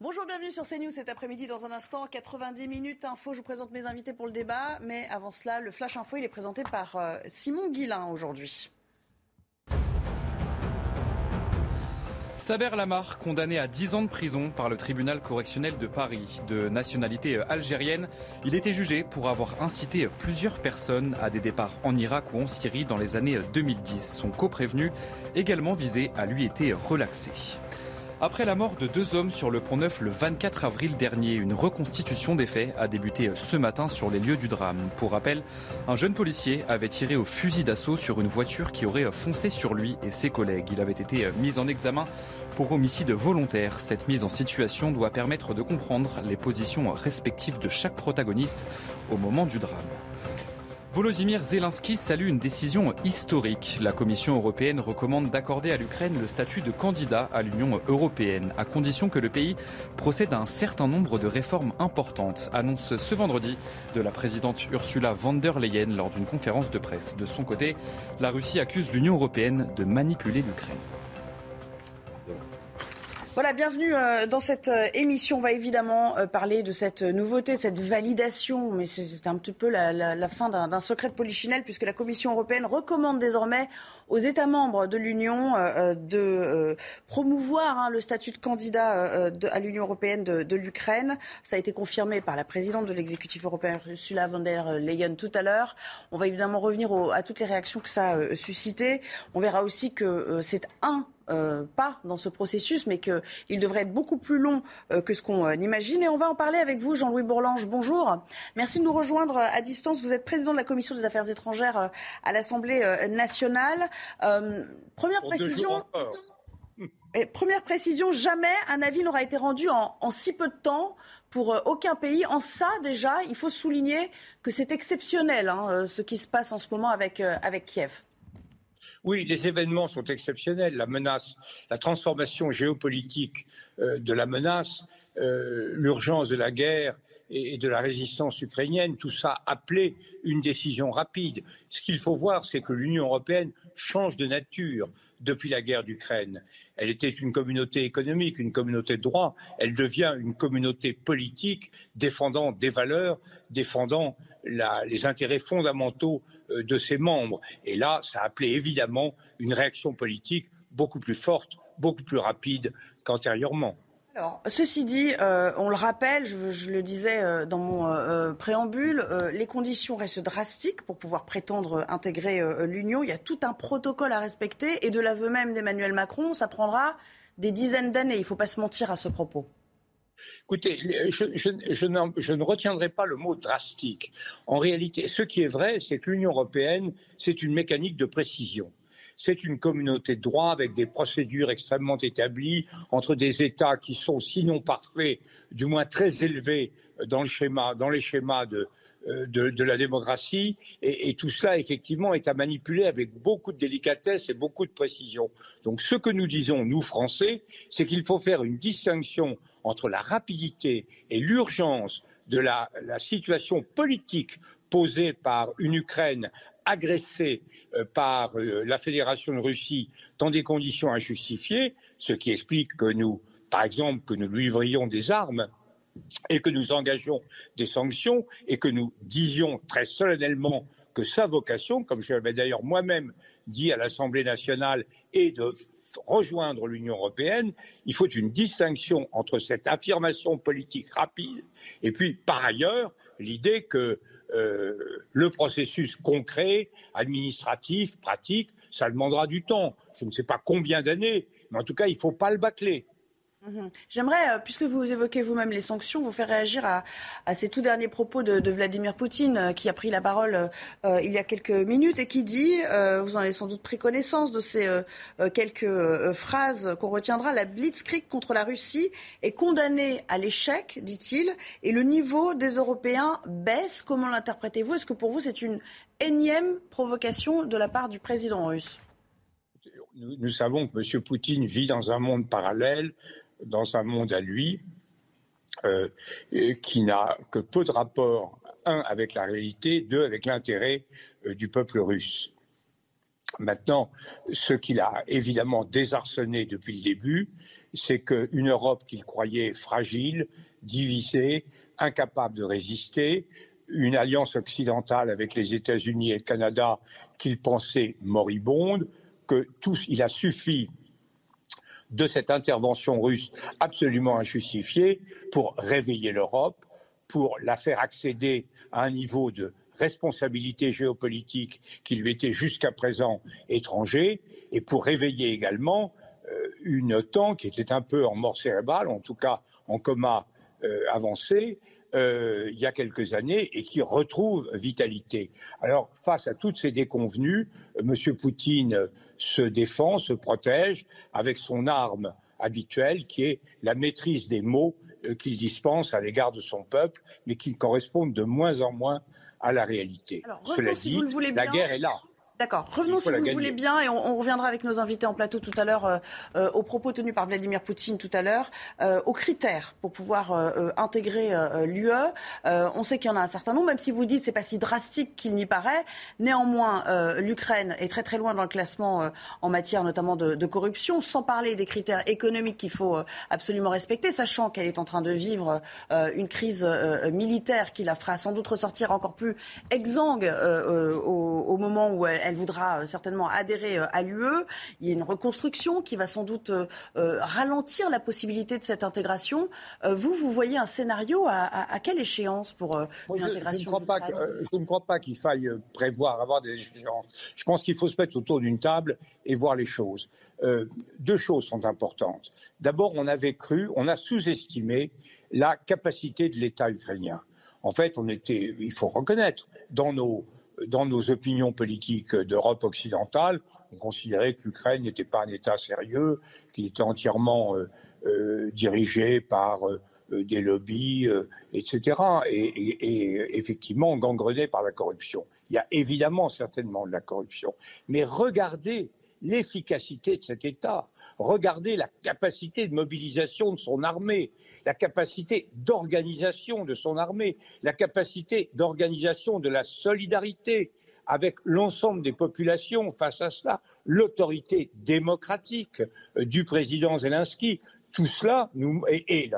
Bonjour, bienvenue sur CNews cet après-midi. Dans un instant, 90 minutes info. Je vous présente mes invités pour le débat. Mais avant cela, le Flash Info, il est présenté par euh, Simon Guillain aujourd'hui. Saber Lamar, condamné à 10 ans de prison par le tribunal correctionnel de Paris, de nationalité algérienne, il était jugé pour avoir incité plusieurs personnes à des départs en Irak ou en Syrie dans les années 2010. Son coprévenu, également visé, a lui été relaxé. Après la mort de deux hommes sur le pont Neuf le 24 avril dernier, une reconstitution des faits a débuté ce matin sur les lieux du drame. Pour rappel, un jeune policier avait tiré au fusil d'assaut sur une voiture qui aurait foncé sur lui et ses collègues. Il avait été mis en examen pour homicide volontaire. Cette mise en situation doit permettre de comprendre les positions respectives de chaque protagoniste au moment du drame. Volodymyr Zelensky salue une décision historique. La Commission européenne recommande d'accorder à l'Ukraine le statut de candidat à l'Union européenne, à condition que le pays procède à un certain nombre de réformes importantes, annonce ce vendredi de la présidente Ursula von der Leyen lors d'une conférence de presse. De son côté, la Russie accuse l'Union européenne de manipuler l'Ukraine. Voilà, bienvenue euh, dans cette euh, émission. On va évidemment euh, parler de cette nouveauté, cette validation, mais c'est un petit peu la, fin d'un secret de polichinelle, puisque la Commission européenne recommande désormais aux États membres de l'Union de promouvoir hein, le statut de candidat à l'Union européenne de, l'Ukraine. Ça a été confirmé par la présidente de l'exécutif européen, Ursula von der Leyen, tout à l'heure. On va évidemment revenir à toutes les réactions que ça a suscité. On verra aussi que c'est un euh, pas dans ce processus, mais qu'il devrait être beaucoup plus long euh, que ce qu'on euh, imagine. Et on va en parler avec vous, Jean-Louis Bourlange. Bonjour. Merci de nous rejoindre à distance. Vous êtes président de la Commission des affaires étrangères à l'Assemblée nationale. première précision. première précision, jamais un avis n'aura été rendu en, si peu de temps pour aucun pays. En ça, déjà, il faut souligner que c'est exceptionnel hein, ce qui se passe en ce moment avec, avec Kiev. Oui, les événements sont exceptionnels. La menace, la transformation géopolitique euh, de la menace, euh, l'urgence de la guerre et de la résistance ukrainienne, tout ça appelait une décision rapide. Ce qu'il faut voir, c'est que l'Union européenne change de nature depuis la guerre d'Ukraine. Elle était une communauté économique, une communauté de droit. Elle devient une communauté politique défendant des valeurs, défendant les intérêts fondamentaux euh, de ses membres. Et là, ça appelait évidemment une réaction politique beaucoup plus forte, beaucoup plus rapide qu'antérieurement. Alors, ceci dit, euh, on le rappelle, je, le disais euh, dans mon préambule, les conditions restent drastiques pour pouvoir prétendre intégrer l'Union. Il y a tout un protocole à respecter et de l'aveu même d'Emmanuel Macron, ça prendra des dizaines d'années. Il ne faut pas se mentir à ce propos. Écoutez, je, ne retiendrai pas le mot drastique. En réalité, ce qui est vrai, c'est que l'Union européenne, c'est une mécanique de précision. C'est une communauté de droit avec des procédures extrêmement établies entre des États qui sont, sinon parfaits, du moins très élevés dans, le schéma, dans les schémas de, euh, de, la démocratie. Et, tout cela, effectivement, est à manipuler avec beaucoup de délicatesse et beaucoup de précision. Donc ce que nous disons, nous, Français, c'est qu'il faut faire une distinction entre la rapidité et l'urgence de la, situation politique posée par une Ukraine agressée euh, par euh, la Fédération de Russie dans des conditions injustifiées, ce qui explique que nous, par exemple, que nous livrions des armes et que nous engageons des sanctions et que nous disions très solennellement que sa vocation, comme je l'avais d'ailleurs moi-même dit à l'Assemblée nationale, est de rejoindre l'Union européenne, il faut une distinction entre cette affirmation politique rapide et puis, par ailleurs, l'idée que euh, le processus concret, administratif, pratique, ça demandera du temps. Je ne sais pas combien d'années, mais en tout cas, il ne faut pas le bâcler. Mhm. J'aimerais, euh, puisque vous évoquez vous-même les sanctions, vous faire réagir à, ces tout derniers propos de, Vladimir Poutine, euh, qui a pris la parole euh, il y a quelques minutes et qui dit, vous en avez sans doute pris connaissance de ces quelques phrases qu'on retiendra, la blitzkrieg contre la Russie est condamnée à l'échec, dit-il, et le niveau des Européens baisse. Comment l'interprétez-vous? Est-ce que pour vous c'est une énième provocation de la part du président russe? Nous, savons que M. Poutine vit dans un monde parallèle dans un monde à lui, euh, qui n'a que peu de rapport, un, avec la réalité, deux, avec l'intérêt euh, du peuple russe. Maintenant, ce qu'il a évidemment désarçonné depuis le début, c'est qu'une Europe qu'il croyait fragile, divisée, incapable de résister, une alliance occidentale avec les États-Unis et le Canada qu'il pensait moribonde, que il a suffi de cette intervention russe absolument injustifiée pour réveiller l'Europe, pour la faire accéder à un niveau de responsabilité géopolitique qui lui était jusqu'à présent étranger, et pour réveiller également euh, une OTAN qui était un peu en mort cérébrale, en tout cas en coma euh, avancé, euh, il y a quelques années et qui retrouve vitalité. Alors, face à toutes ces déconvenues, M. Poutine se défend, se protège avec son arme habituelle qui est la maîtrise des mots qu'il dispense à l'égard de son peuple, mais qui correspondent de moins en moins à la réalité. Cela dit, la guerre est là. D'accord. Revenons, si vous le voulez bien, et on, reviendra avec nos invités en plateau tout à l'heure euh, euh, aux propos tenus par Vladimir Poutine tout à l'heure, euh, aux critères pour pouvoir intégrer l'UE. on sait qu'il y en a un certain nombre, même si vous dites c'est pas si drastique qu'il n'y paraît. Néanmoins, l'Ukraine est très très loin dans le classement en matière notamment de, de, corruption, sans parler des critères économiques qu'il faut absolument respecter, sachant qu'elle est en train de vivre une crise militaire qui la fera sans doute ressortir encore plus exsangue au, au, moment où elle elle voudra euh, certainement adhérer euh, à l'UE. Il y a une reconstruction qui va sans doute euh, ralentir la possibilité de cette intégration. Vous, vous voyez un scénario à, quelle écheuance pour une intégration je, ne crois pas qu'il faille prévoir, avoir des échéances. Je pense qu'il faut se mettre autour d'une table et voir les choses. deux choses sont importantes. D'abord, on avait cru, on a sous-estimé la capacité de l'État ukrainien. En fait, on était, il faut reconnaître, dans nos dans nos opinions politiques d'Europe occidentale, on considérait que l'Ukraine n'était pas un État sérieux, qu'il était entièrement euh, euh, dirigé par euh, des lobbies, etc., et, effectivement gangrené par la corruption. Il y a évidemment certainement de la corruption, mais regardez l'efficacité de cet État, regardez la capacité de mobilisation de son armée, la capacité d'organisation de son armée, la capacité d'organisation de la solidarité avec l'ensemble des populations face à cela, l'autorité démocratique euh, du président Zelensky, tout cela nous, et,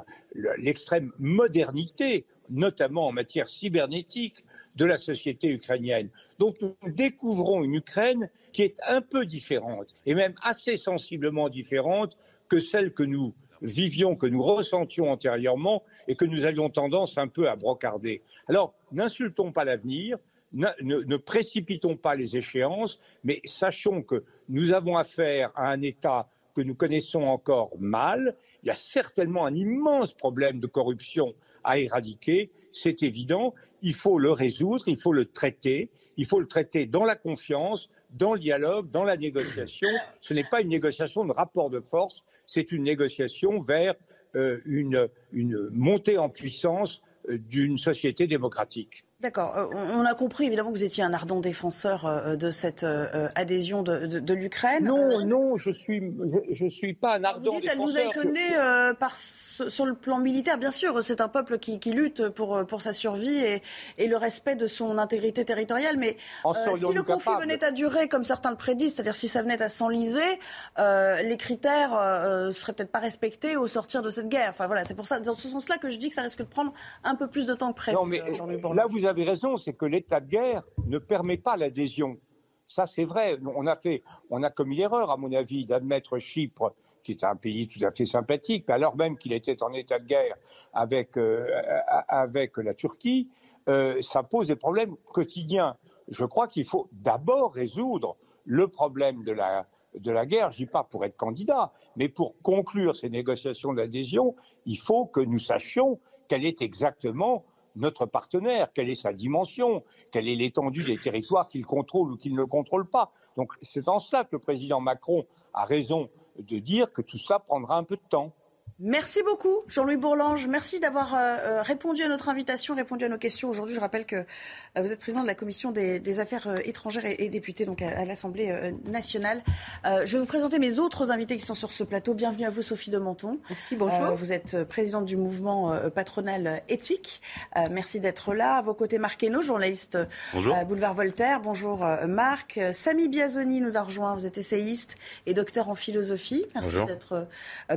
l'extrême modernité, notamment en matière cybernétique, de la société ukrainienne. Donc nous découvrons une Ukraine qui est un peu différente, et même assez sensiblement différente que celle que nous vivions, que nous ressentions antérieurement et que nous avions tendance un peu à brocarder. Alors, n'insultons pas l'avenir, ne, précipitons pas les échéances, mais sachons que nous avons affaire à un État que nous connaissons encore mal. Il y a certainement un immense problème de corruption à éradiquer, c'est évident. Il faut le résoudre, il faut le traiter, il faut le traiter dans la confiance, dans le dialogue, dans la négociation. Ce n'est pas une négociation de rapport de force, c'est une négociation vers euh, une, montée en puissance euh, d'une société démocratique. D'accord. Euh, on a compris évidemment que vous étiez un ardent défenseur euh, de cette euh, adhésion de, l'Ukraine. Non, non, je suis, je, suis pas un ardent vous dites, défenseur. Elle vous a étonné par, sur le plan militaire, bien sûr. C'est un peuple qui, lutte pour, pour sa survie et, et, le respect de son intégrité territoriale. Mais si le conflit venait à durer, comme certains le prédisent, c'est-à-dire si ça venait à s'enliser, les critères ne seraient peut-être pas respectés au sortir de cette guerre. Enfin voilà, c'est pour ça, dans ce sens-là, que je dis que ça risque de prendre un peu plus de temps que prévu. Non, mais là, vous avez raison, c'est que l'état de guerre ne permet pas l'adhésion. Ça, c'est vrai. On a fait, on a commis l'erreur, à mon avis, d'admettre Chypre, qui est un pays tout à fait sympathique, mais alors même qu'il était en état de guerre avec, euh, avec la Turquie, euh, ça pose des problèmes quotidiens. Je crois qu'il faut d'abord résoudre le problème de la, de la guerre, je dis pas pour être candidat, mais pour conclure ces négociations d'adhésion, il faut que nous sachions quelle est exactement notre partenaire, quelle est sa dimension, quelle est l'étendue des territoires qu'il contrôle ou qu'il ne contrôle pas. Donc c'est en cela que le président Macron a raison de dire que tout cela prendra un peu de temps. Merci beaucoup, Jean-Louis Bourlange. Merci d'avoir euh, euh, répondu à notre invitation, répondu à nos questions. Aujourd'hui, je rappelle que euh, vous êtes président de la commission des, affaires étrangères et, député donc à, l'Assemblée nationale. je vais vous présenter mes autres invités qui sont sur ce plateau. Bienvenue à vous, Sophie de Menton. Merci, bonjour. vous êtes présidente du mouvement patronal éthique. merci d'être là. À vos côtés, Marc Hainaut, journaliste à Boulevard Voltaire. Bonjour, Marc. Samy Biazoni nous a rejoint. Vous êtes essayiste et docteur en philosophie. Merci d'être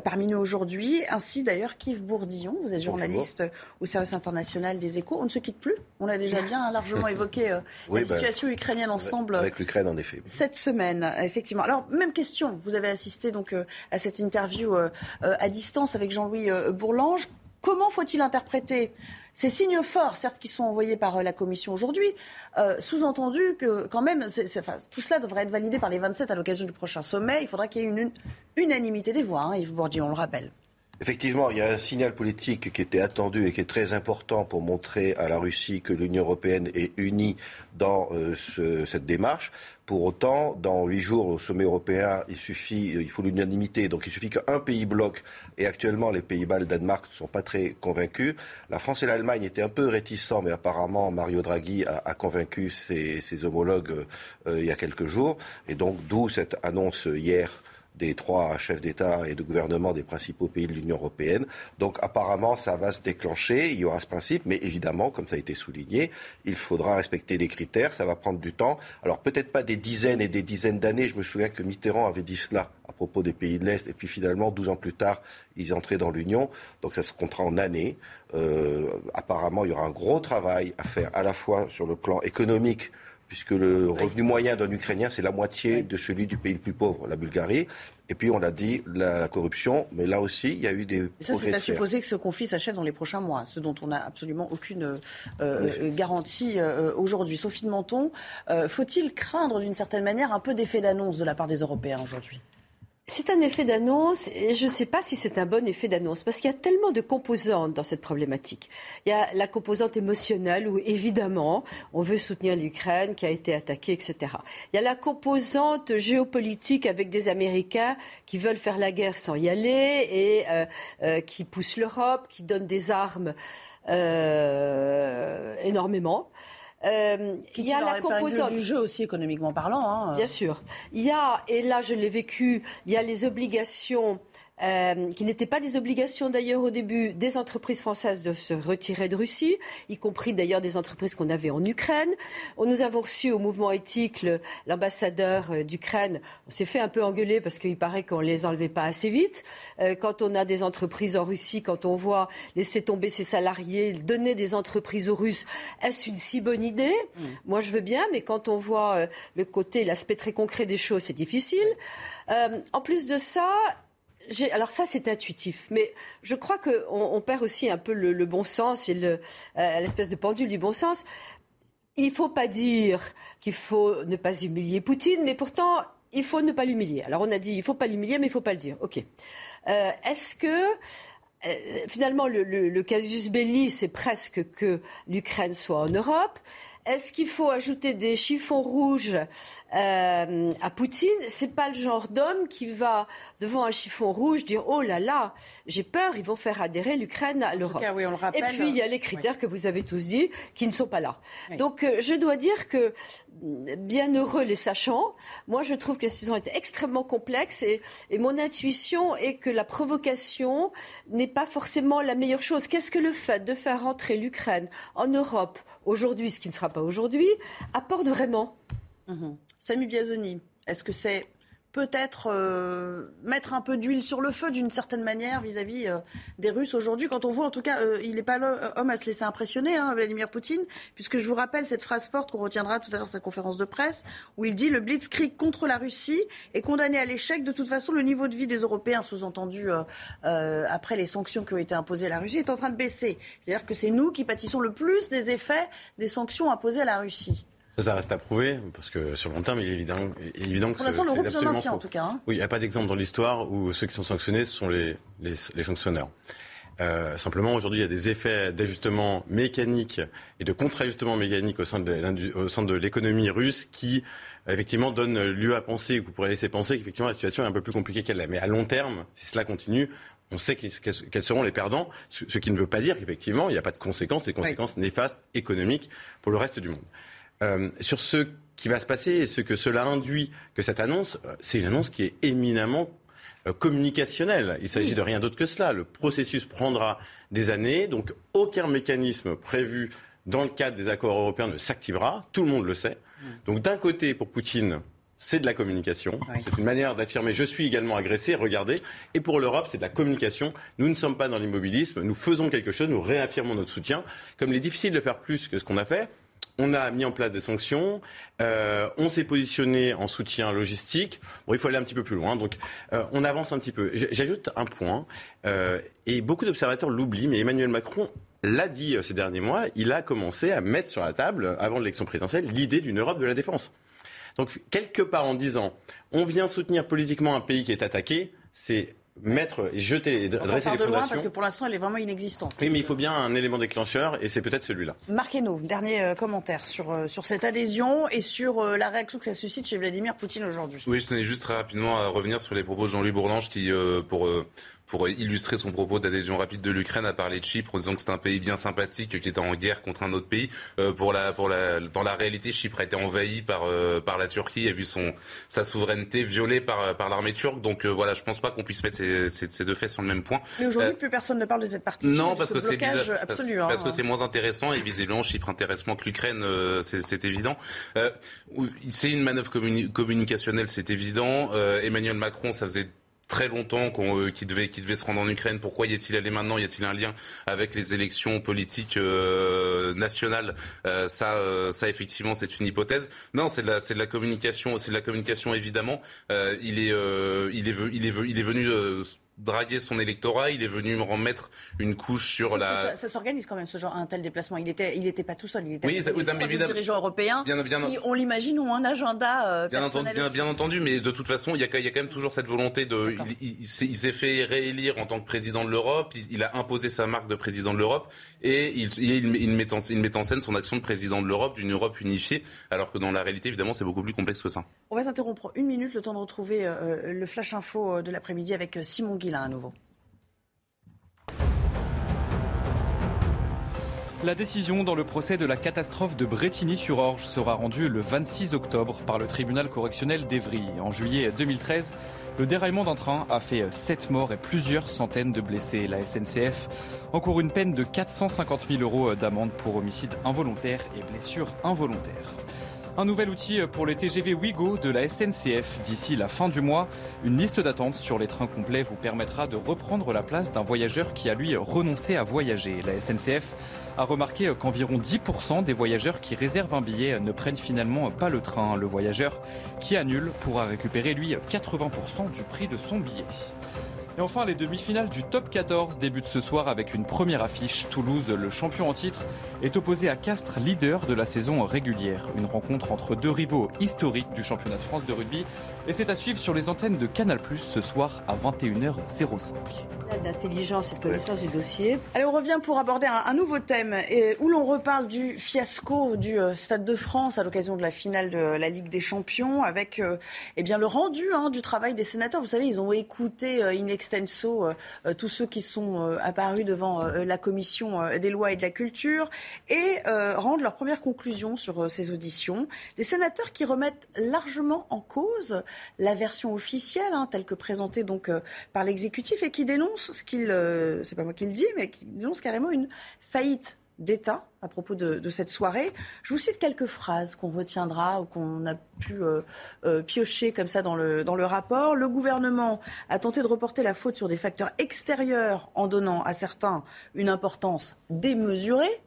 parmi nous aujourd'hui ainsi d'ailleurs qu'Yves Bourdillon. Vous êtes journaliste au service international des échos. On ne se quitte plus. On a déjà bien largement évoqué euh, la bah, situation ukrainienne ensemble. Avec l'Ukraine, en effet. Cette semaine, effectivement. Alors, même question. Vous avez assisté donc euh, à cette interview euh, à distance avec Jean-Louis Bourlange. Comment faut-il interpréter ces signes forts, certes, qui sont envoyés par la Commission aujourd'hui, sous-entendu que quand même, tout cela devrait être validé par les 27 à l'occasion du prochain sommet. Il faudra qu'il y ait une, unanimité des voix, hein, Yves Bourdillon, on le rappelle. Effectivement, il y a un signal politique qui était attendu et qui est très important pour montrer à la Russie que l'Union européenne est unie dans euh, cette démarche. Pour autant, dans huit jours au sommet européen, il suffit, il faut l'unanimité. Donc, il suffit qu'un pays bloque. Et actuellement, les Pays-Bas, le Danemark ne sont pas très convaincus. La France et l'Allemagne étaient un peu réticents, mais apparemment, Mario Draghi a, convaincu ses, homologues euh, il y a quelques jours. Et donc, d'où cette annonce hier des trois chefs d'État et de gouvernement des principaux pays de l'Union européenne. Donc apparemment, ça va se déclencher, il y aura ce principe, mais évidemment, comme ça a été souligné, il faudra respecter des critères, ça va prendre du temps. Alors peut-être pas des dizaines et des dizaines d'années, je me souviens que Mitterrand avait dit cela à propos des pays de l'Est, et puis finalement, 12 ans plus tard, ils entraient dans l'Union, donc ça se comptera en années. Euh, apparemment, il y aura un gros travail à faire à la fois sur le plan économique, puisque le revenu moyen d'un Ukrainien, c'est la moitié de celui du pays le plus pauvre, la Bulgarie. Et puis, on l'a dit, la, corruption, mais là aussi, il y a eu des. Et ça, c'est à supposer que ce conflit s'achève dans les prochains mois, ce dont on n'a absolument aucune euh, garantie euh, aujourd'hui. Sophie de Menton, euh, faut-il craindre d'une certaine manière un peu d'effet d'annonce de la part des Européens aujourd'hui? C'est un effet d'annonce et je ne sais pas si c'est un bon effet d'annonce parce qu'il y a tellement de composantes dans cette problématique. Il y a la composante émotionnelle où évidemment on veut soutenir l'Ukraine qui a été attaquée, etc. Il y a la composante géopolitique avec des Américains qui veulent faire la guerre sans y aller et euh, euh, qui poussent l'Europe, qui donnent des armes euh, énormément. Euh, il y a la composante du jeu aussi économiquement parlant. Hein. Bien sûr. Il y a, et là je l'ai vécu, il y a les obligations euh, qui n'étaient pas des obligations d'ailleurs au début des entreprises françaises de se retirer de Russie, y compris d'ailleurs des entreprises qu'on avait en Ukraine. Nous avons reçu au mouvement éthique l'ambassadeur euh, d'Ukraine. On s'est fait un peu engueuler parce qu'il paraît qu'on les enlevait pas assez vite. Euh, quand on a des entreprises en Russie, quand on voit laisser tomber ses salariés, donner des entreprises aux Russes, est-ce une si bonne idée? Mm. Moi, je veux bien, mais quand on voit le côté, l'aspect très concret des choses, c'est difficile. en plus de ça, alors ça, c'est intuitif, mais je crois qu'on on perd aussi un peu le, bon sens et euh, l'espèce de pendule du bon sens. Il ne faut pas dire qu'il faut ne pas humilier Poutine, mais pourtant, il faut ne pas l'humilier. Alors on a dit, il ne faut pas l'humilier, mais il ne faut pas le dire. OK. Euh, est-ce que euh, finalement, le, le casus belli, c'est presque que l'Ukraine soit en Europe? Est-ce qu'il faut ajouter des chiffons rouges euh, à Poutine? C'est pas le genre d'homme qui va devant un chiffon rouge dire oh là là, j'ai peur, ils vont faire adhérer l'Ukraine à l'Europe. Et puis il y a les critères que vous avez tous dit qui ne sont pas là. Donc euh, je dois dire que bien heureux les sachants. Moi, je trouve que la situation est extrêmement complexe et, mon intuition est que la provocation n'est pas forcément la meilleure chose. Qu'est-ce que le fait de faire rentrer l'Ukraine en Europe aujourd'hui, ce qui ne sera pas aujourd'hui, apporte vraiment mmh. Samy Biazoni, est-ce que c'est peut-être euh, mettre un peu d'huile sur le feu d'une certaine manière vis-à-vis euh, des Russes aujourd'hui, quand on voit en tout cas, euh, il n'est pas l'homme à se laisser impressionner, hein, Vladimir Poutine, puisque je vous rappelle cette phrase forte qu'on retiendra tout à l'heure dans sa conférence de presse, où il dit le blitzkrieg contre la Russie est condamné à l'échec. De toute façon, le niveau de vie des Européens, sous-entendu après les sanctions qui ont été imposées à la Russie, est en train de baisser. C'est-à-dire que c'est nous qui pâtissons le plus des effets des sanctions imposées à la Russie. Ça, ça reste à prouver, parce que sur le long terme, il est évident, évident que c'est absolument faux. en tout cas. Hein. Oui, il n'y a pas d'exemple dans l'histoire où ceux qui sont sanctionnés, sont les, les, les sanctionneurs. Euh, simplement, aujourd'hui, il y a des effets d'ajustement mécanique et de contre-ajustement mécanique au sein de l'économie russe qui, effectivement, donnent lieu à penser, ou pourrez laisser penser qu'effectivement la situation est un peu plus compliquée qu'elle l'est. Mais à long terme, si cela continue, on sait quels seront les perdants, ce qui ne veut pas dire qu'effectivement, il n'y a pas de conséquences, des conséquences néfastes économiques pour le reste du monde. Euh, sur ce qui va se passer et ce que cela induit que cette annonce, euh, c'est une annonce qui est éminemment euh, communicationnelle. Il s'agit de rien d'autre que cela. Le processus prendra des années, donc aucun mécanisme prévu dans le cadre des accords européens ne s'activera. Tout le monde le sait. Donc d'un côté, pour Poutine, c'est de la communication. C'est une manière d'affirmer je suis également agressé, regardez. Et pour l'Europe, c'est de la communication. Nous ne sommes pas dans l'immobilisme, nous faisons quelque chose, nous réaffirmons notre soutien. Comme il est difficile de faire plus que ce qu'on a fait, on a mis en place des sanctions, euh, on s'est positionné en soutien logistique. Bon, il faut aller un petit peu plus loin, donc euh, on avance un petit peu. J'ajoute un point, euh, et beaucoup d'observateurs l'oublient, mais Emmanuel Macron l'a dit ces derniers mois, il a commencé à mettre sur la table, avant l'élection présidentielle, l'idée d'une Europe de la défense. Donc, quelque part en disant, on vient soutenir politiquement un pays qui est attaqué, c'est mettre, jeter, dresser les fondations. parce que pour l'instant, elle est vraiment inexistante. Oui, mais il faut bien un élément déclencheur, et c'est peut-être celui-là. Marc dernier euh, commentaire sur, euh, sur cette adhésion et sur euh, la réaction que ça suscite chez Vladimir Poutine aujourd'hui. Oui, je tenais juste très rapidement à revenir sur les propos de Jean-Louis Bourlange qui, pour pour illustrer son propos d'adhésion rapide de l'Ukraine, a parlé de Chypre en disant que c'est un pays bien sympathique qui était en guerre contre un autre pays. Euh, pour la, pour la, dans la réalité, Chypre a été envahi par, euh, par la Turquie, a vu son, sa souveraineté violée par, par l'armée turque. Donc euh, voilà, je pense pas qu'on puisse mettre ces, ces, ces, deux faits sur le même point. Mais aujourd'hui, plus personne ne parle de cette partie. Non, parce que c'est parce, hein. parce, que c'est moins intéressant et visiblement Chypre intéresse moins que l'Ukraine, c'est évident. c'est une manœuvre communicationnelle, c'est évident. Emmanuel Macron, ça faisait très longtemps euh, qu'il devait, devait se rendre en Ukraine. Pourquoi y est-il allé maintenant? Y a-t-il un lien avec les élections politiques euh, nationales? Euh, Ça, ça effectivement, c'est une hypothèse. Non, c'est de la, c'est de la communication, c'est de la communication évidemment. il est, il est, il est, il est venu draguer son électorat, il est venu me remettre une couche sur la. Ça, s'organise quand même ce genre un tel déplacement. Il était, il n'était pas tout seul. Il était oui, ça, oui, dirigeants européens bien, bien, qui, on l'imagine, ont un agenda euh, bien, entendu, bien, entendu, mais de toute façon, il y a, il y a quand même toujours cette volonté de. Il, il, s'est fait réélire en tant que président de l'Europe. Il, a imposé sa marque de président de l'Europe et il, il, met en, il met en scène son action de président de l'Europe, d'une Europe unifiée, alors que dans la réalité, évidemment, c'est beaucoup plus complexe que ça. On va s'interrompre une minute, le temps de retrouver euh, le flash info de l'après-midi avec Simon La décision dans le procès de la catastrophe de Bretigny-sur-Orge sera rendue le 26 octobre par le tribunal correctionnel d'Evry. En juillet 2013, le déraillement d'un train a fait 7 morts et plusieurs centaines de blessés. La SNCF encourt une peine de 450 000 euros d'amende pour homicide involontaire et blessure involontaire. Un nouvel outil pour les TGV Ouigo de la SNCF. D'ici la fin du mois, une liste d'attente sur les trains complets vous permettra de reprendre la place d'un voyageur qui a lui renoncé à voyager. La SNCF a remarqué qu'environ 10% des voyageurs qui réservent un billet ne prennent finalement pas le train. Le voyageur qui annule pourra récupérer lui 80% du prix de son billet. Et enfin, les demi-finales du top 14 débutent ce soir avec une première affiche. Toulouse, le champion en titre, est opposé à Castres, leader de la saison régulière. Une rencontre entre deux rivaux historiques du championnat de France de rugby. Et c'est à suivre sur les antennes de Canal ce soir à 21h05 d'intelligence et de connaissance du dossier. Allez, on revient pour aborder un, nouveau thème et, où l'on reparle du fiasco du euh, Stade de France à l'occasion de la finale de la Ligue des Champions avec euh, eh bien, le rendu hein, du travail des sénateurs. Vous savez, ils ont écouté euh, in extenso tous ceux qui sont apparus devant la commission des lois et de la culture et rendent leurs premières conclusions sur ces auditions. Des sénateurs qui remettent largement en cause la version officielle hein, telle que présentée donc par l'exécutif et qui dénoncent ce qu'il, euh, c'est pas moi qui le dis, mais qui dénonce carrément une faillite d'État à propos de, cette soirée. Je vous cite quelques phrases qu'on retiendra ou qu'on a pu euh, euh, piocher comme ça dans le, dans le rapport. Le gouvernement a tenté de reporter la faute sur des facteurs extérieurs en donnant à certains une importance démesurée.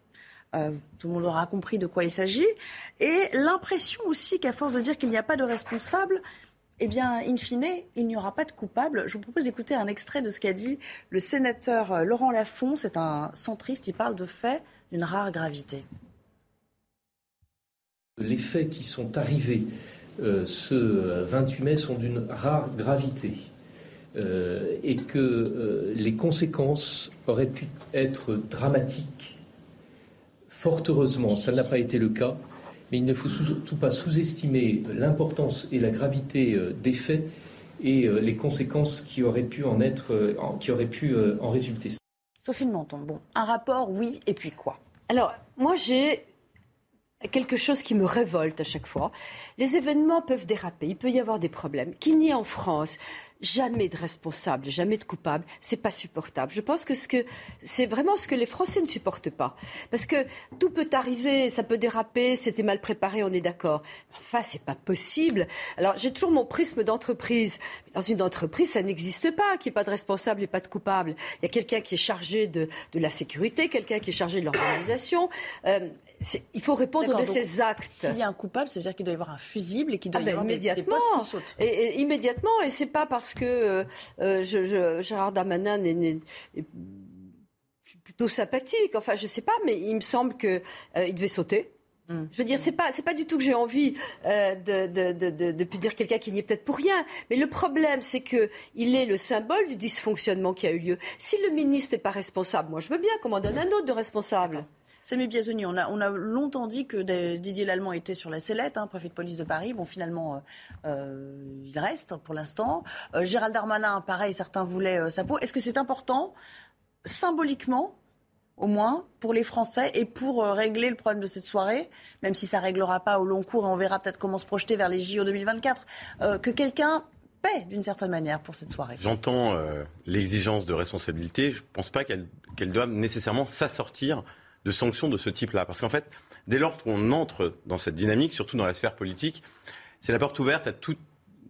tout le monde aura compris de quoi il s'agit. Et l'impression aussi qu'à force de dire qu'il n'y a pas de responsable, eh bien, in fine, il n'y aura pas de coupable. Je vous propose d'écouter un extrait de ce qu'a dit le sénateur euh, Laurent Lafont. C'est un centriste, il parle de faits d'une rare gravité. Les faits qui sont arrivés euh, ce 28 mai sont d'une rare gravité euh, et que les conséquences auraient pu être dramatiques. Fort heureusement, ça n'a pas été le cas mais il ne faut surtout pas sous-estimer l'importance et la gravité euh, des faits et les conséquences qui auraient pu en être, qui auraient pu en résulter. Sophie Menton, bon, un rapport, oui, et puis quoi? Alors, moi j'ai quelque chose qui me révolte à chaque fois. Les événements peuvent déraper, il peut y avoir des problèmes. Qu'il n'y ait en France jamais de responsable, jamais de coupable, c'est pas supportable. Je pense que c'est vraiment ce que les Français ne supportent pas, parce que tout peut arriver, ça peut déraper, c'était mal préparé, on est d'accord. Enfin, c'est pas possible. Alors j'ai toujours mon prisme d'entreprise. Dans une entreprise, ça n'existe pas qu'il n'y ait pas de responsable et pas de coupable. Il y a quelqu'un qui est chargé de, la sécurité, quelqu'un qui est chargé de l'organisation. Euh, il faut répondre de ses actes. S'il y a un coupable, ça veut dire qu'il doit y avoir un fusible et qu'il doit ah y ben, avoir immédiatement. des, postes qui sautent. Et, immédiatement, et c'est pas parce que euh, euh, je, Gérard Darmanin est, plutôt sympathique. Enfin, je sais pas, mais il me semble qu'il euh, devait sauter. Hmm. Je veux dire, c'est pas c'est pas du tout que j'ai envie de, de, de, de, dire quelqu'un qui n'y est peut-être pour rien. Mais le problème, c'est que il est le symbole du dysfonctionnement qui a eu lieu. Si le ministre n'est pas responsable, moi je veux bien qu'on m'en donne un autre de responsable. Samy Biazoni, on a, on a longtemps dit que Didier Lallemand était sur la sellette, hein, préfet de police de Paris. Bon, finalement, euh, euh, il reste pour l'instant. Euh, Gérald Darmanin, pareil, certains voulaient sa peau. Est-ce que c'est important, symboliquement, au moins, pour les Français et pour régler le problème de cette soirée, même si ça ne réglera pas au long cours et on verra peut-être comment se projeter vers les JO 2024, que quelqu'un paie d'une certaine manière pour cette soirée? J'entends l'exigence de responsabilité. Je ne pense pas qu'elle qu doive nécessairement s'assortir de sanctions de ce type-là. Parce qu'en fait, dès lors qu'on entre dans cette dynamique, surtout dans la sphère politique, c'est la porte ouverte à tout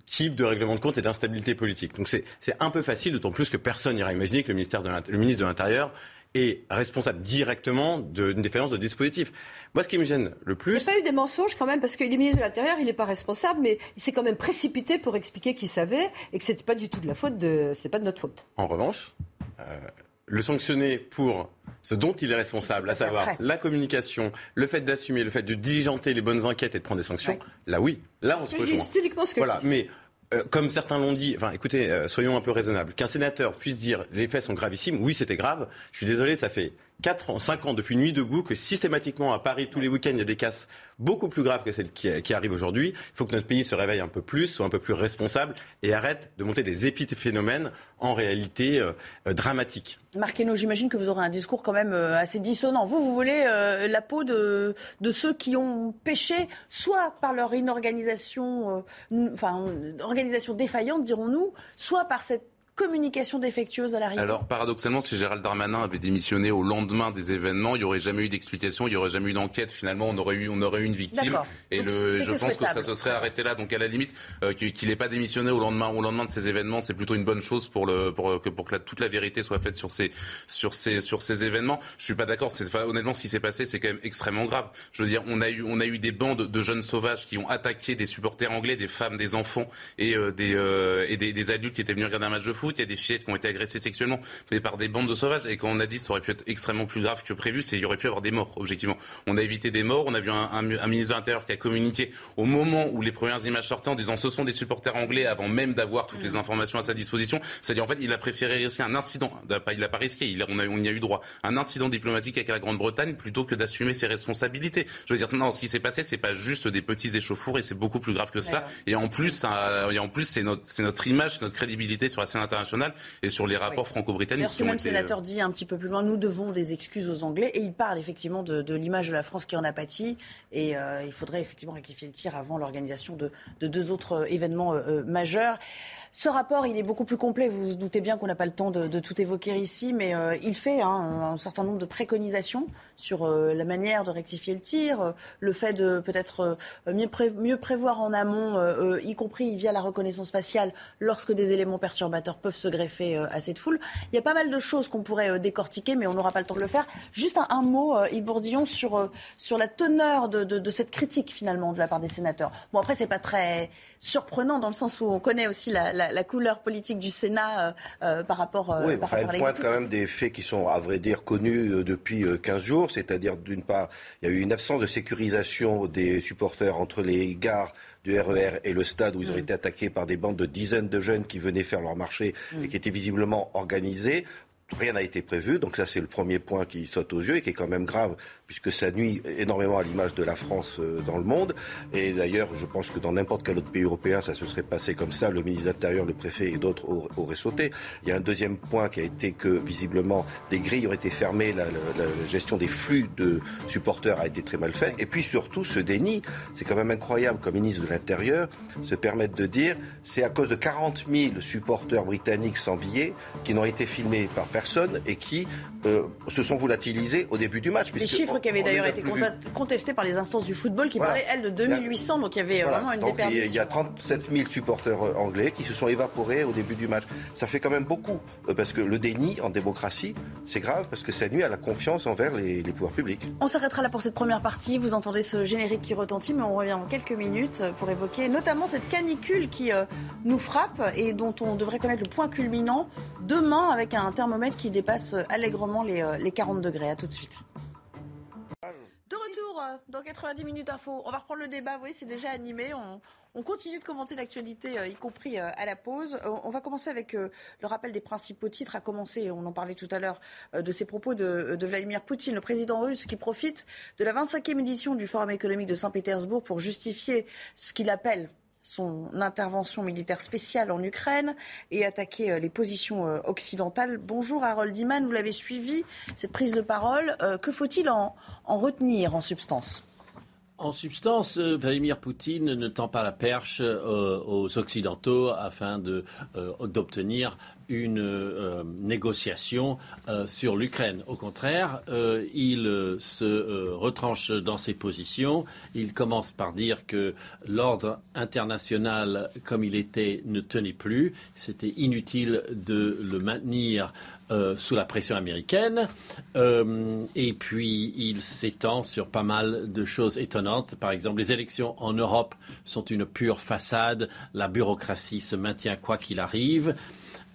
type de règlement de compte et d'instabilité politique. Donc c'est un peu facile, d'autant plus que personne n'ira imaginer que le, ministère de le ministre de l'Intérieur est responsable directement d'une défaillance de dispositif. Moi, ce qui me gêne le plus. Il n'y a pas eu des mensonges quand même, parce qu'il est ministre de l'Intérieur, il n'est pas responsable, mais il s'est quand même précipité pour expliquer qu'il savait et que ce n'était pas du tout de la faute de. Pas de notre faute. En revanche, euh, le sanctionner pour ce dont il est responsable, à savoir la communication, le fait d'assumer, le fait de diligenter les bonnes enquêtes et de prendre des sanctions, là oui, là on se rejoint. C'est uniquement ce que voilà, mais euh, comme certains l'ont dit, enfin écoutez, euh, soyons un peu raisonnables. Qu'un sénateur puisse dire les faits sont gravissimes, oui c'était grave. Je suis désolé, ça fait 4 ans, 5 ans depuis Nuit debout que systématiquement à Paris tous les week-ends il y a des casses beaucoup plus graves que celles qui, arrivent aujourd'hui. Il faut que notre pays se réveille un peu plus, soit un peu plus responsable et arrête de monter des épiphénomènes en réalité euh, euh dramatiques. Marc j'imagine que vous aurez un discours quand même euh, assez dissonant. Vous, vous voulez euh, la peau de, de, ceux qui ont péché, soit par leur inorganisation, enfin, organisation défaillante, dirons-nous, soit par cette communication défectueuse à l'arrivée Alors, paradoxalement, si Gérald Darmanin avait démissionné au lendemain des événements, il n'y aurait jamais eu d'explication, il n'y aurait jamais eu d'enquête. Finalement, on aurait eu, on aurait eu une victime. Et le, je pense que ça se serait arrêté là. Donc, à la limite, euh, qu'il n'ait pas démissionné au lendemain, au lendemain de ces événements, c'est plutôt une bonne chose pour, le, pour, que, pour que toute la vérité soit faite sur ces, sur ces, sur ces événements. Je suis pas d'accord. Honnêtement, ce qui s'est passé, c'est quand même extrêmement grave. Je veux dire, on a eu, on a eu des bandes de jeunes sauvages qui ont attaqué des supporters anglais, des femmes, des enfants et, euh, des, euh, et des, des, adultes qui étaient venus regarder un match de foot. Il y a des fillettes qui ont été agressées sexuellement mais par des bandes de sauvages. Et quand on a dit que ça aurait pu être extrêmement plus grave que prévu, c'est qu'il y aurait pu avoir des morts, objectivement. On a évité des morts. On a vu un, un, un ministre de l'Intérieur qui a communiqué au moment où les premières images sortaient en disant ce sont des supporters anglais avant même d'avoir toutes les mm. informations à sa disposition. C'est-à-dire, en fait, il a préféré risquer un incident. Il n'a pas risqué. Il a, on, a, on y a eu droit. Un incident diplomatique avec la Grande-Bretagne plutôt que d'assumer ses responsabilités. Je veux dire, non, ce qui s'est passé, c'est pas juste des petits échauffours et c'est beaucoup plus grave que cela. Et en plus, ça, et en plus, c'est notre, c'est notre image, notre crédibilité sur la scène internationale et sur les rapports franco-britanniques. Ce même sénateur euh, dit un petit peu plus loin, nous devons des excuses aux Anglais et il parle effectivement de, l'image de la France qui en a pâti et euh, il faudrait effectivement rectifier le tir avant l'organisation de, deux autres euh, événements majeurs. Ce rapport, il est beaucoup plus complet. Vous vous doutez bien qu'on n'a pas le temps de, tout évoquer ici, mais euh, il fait hein, un certain nombre de préconisations sur euh, la manière de rectifier le tir, euh, le fait de peut-être mieux, mieux, prévoir en amont, y compris via la reconnaissance faciale, lorsque des éléments perturbateurs peuvent se greffer à cette foule. Il y a pas mal de choses qu'on pourrait décortiquer, mais on n'aura pas le temps de le faire. Juste un, mot, Yves Bourdillon, sur, sur la teneur de, cette critique finalement de la part des sénateurs. Bon, après, c'est pas très surprenant dans le sens où on connaît aussi la, couleur politique du Sénat euh, euh, par rapport, euh, oui, par rapport elle pointe quand même des faits qui sont, à vrai dire, connus depuis 15 jours. C'est-à-dire, d'une part, il y a eu une absence de sécurisation des supporters entre les gares du RER e et le stade où ils ont mm. été attaqués par des bandes de dizaines de jeunes qui venaient faire leur marché mm. et qui étaient visiblement organisés rien n'a été prévu. Donc ça, c'est le premier point qui saute aux yeux et qui est quand même grave, puisque ça nuit énormément à l'image de la France euh, dans le monde. Et d'ailleurs, je pense que dans n'importe quel autre pays européen, ça se serait passé comme ça. Le ministre de l'Intérieur, le préfet et d'autres auraient sauté. Il y a un deuxième point qui a été que, visiblement, des grilles ont été fermées, la, gestion des flux de supporters a été très mal faite. Et puis surtout, ce déni, c'est quand même incroyable comme ministre de l'Intérieur se permettre de dire c'est à cause de 40 000 supporters britanniques sans billets qui n'ont été filmés par personne et qui euh, se sont volatilisés au début du match. Des chiffres qui avaient d'ailleurs été contestés par les instances du football qui parlaient, elles, de 2800, donc il y avait vraiment une donc Il y a 37 000 supporters euh, anglais qui se sont évaporés au début du match. Ça fait quand même beaucoup, euh, parce que le déni en démocratie, c'est grave, parce que ça nuit à la confiance envers les, les pouvoirs publics. On s'arrêtera là pour cette première partie. Vous entendez ce générique qui retentit, mais on revient en quelques minutes pour évoquer notamment cette canicule qui nous frappe et dont on devrait connaître le point culminant demain avec un thermomètre qui dépasse allègrement les, euh, les 40 degrés. À tout de suite. De retour euh, dans 90 minutes info. On va reprendre le débat. Vous voyez, c'est déjà animé. On, on, continue de commenter l'actualité, euh, y compris à la pause. on va commencer avec le rappel des principaux titres. À commencer, on en parlait tout à l'heure, de ces propos de, Vladimir Poutine, le président russe, qui profite de la 25e édition du Forum économique de Saint-Pétersbourg pour justifier ce qu'il appelle son intervention militaire spéciale en Ukraine et attaquer euh, les positions euh, occidentales. Bonjour Harold Iman, vous l'avez suivi, cette prise de parole. Euh, que faut-il en, retenir en substance? En substance, Vladimir Poutine ne tend pas la perche aux Occidentaux afin d'obtenir une euh, négociation euh, sur l'Ukraine. Au contraire, euh, il se retranche dans ses positions. Il commence par dire que l'ordre international, comme il était, ne tenait plus. C'était inutile de le maintenir sous la pression américaine. et puis, il s'étend sur pas mal de choses étonnantes. Par exemple, les élections en Europe sont une pure façade. La bureaucratie se maintient quoi qu'il arrive.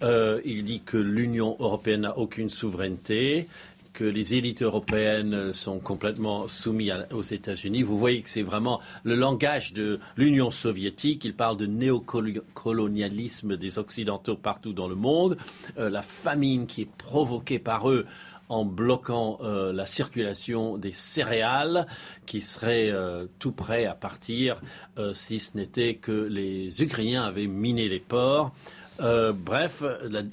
Euh, il dit que l'Union européenne n'a aucune souveraineté, que les élites européennes sont complètement soumises aux États-Unis. Vous voyez que c'est vraiment le langage de l'Union soviétique. Il parle de néocolonialisme des Occidentaux partout dans le monde, euh, la famine qui est provoquée par eux en bloquant euh, la circulation des céréales qui seraient tout prêts à partir si ce n'était que les Ukrainiens avaient miné les ports. Euh, bref,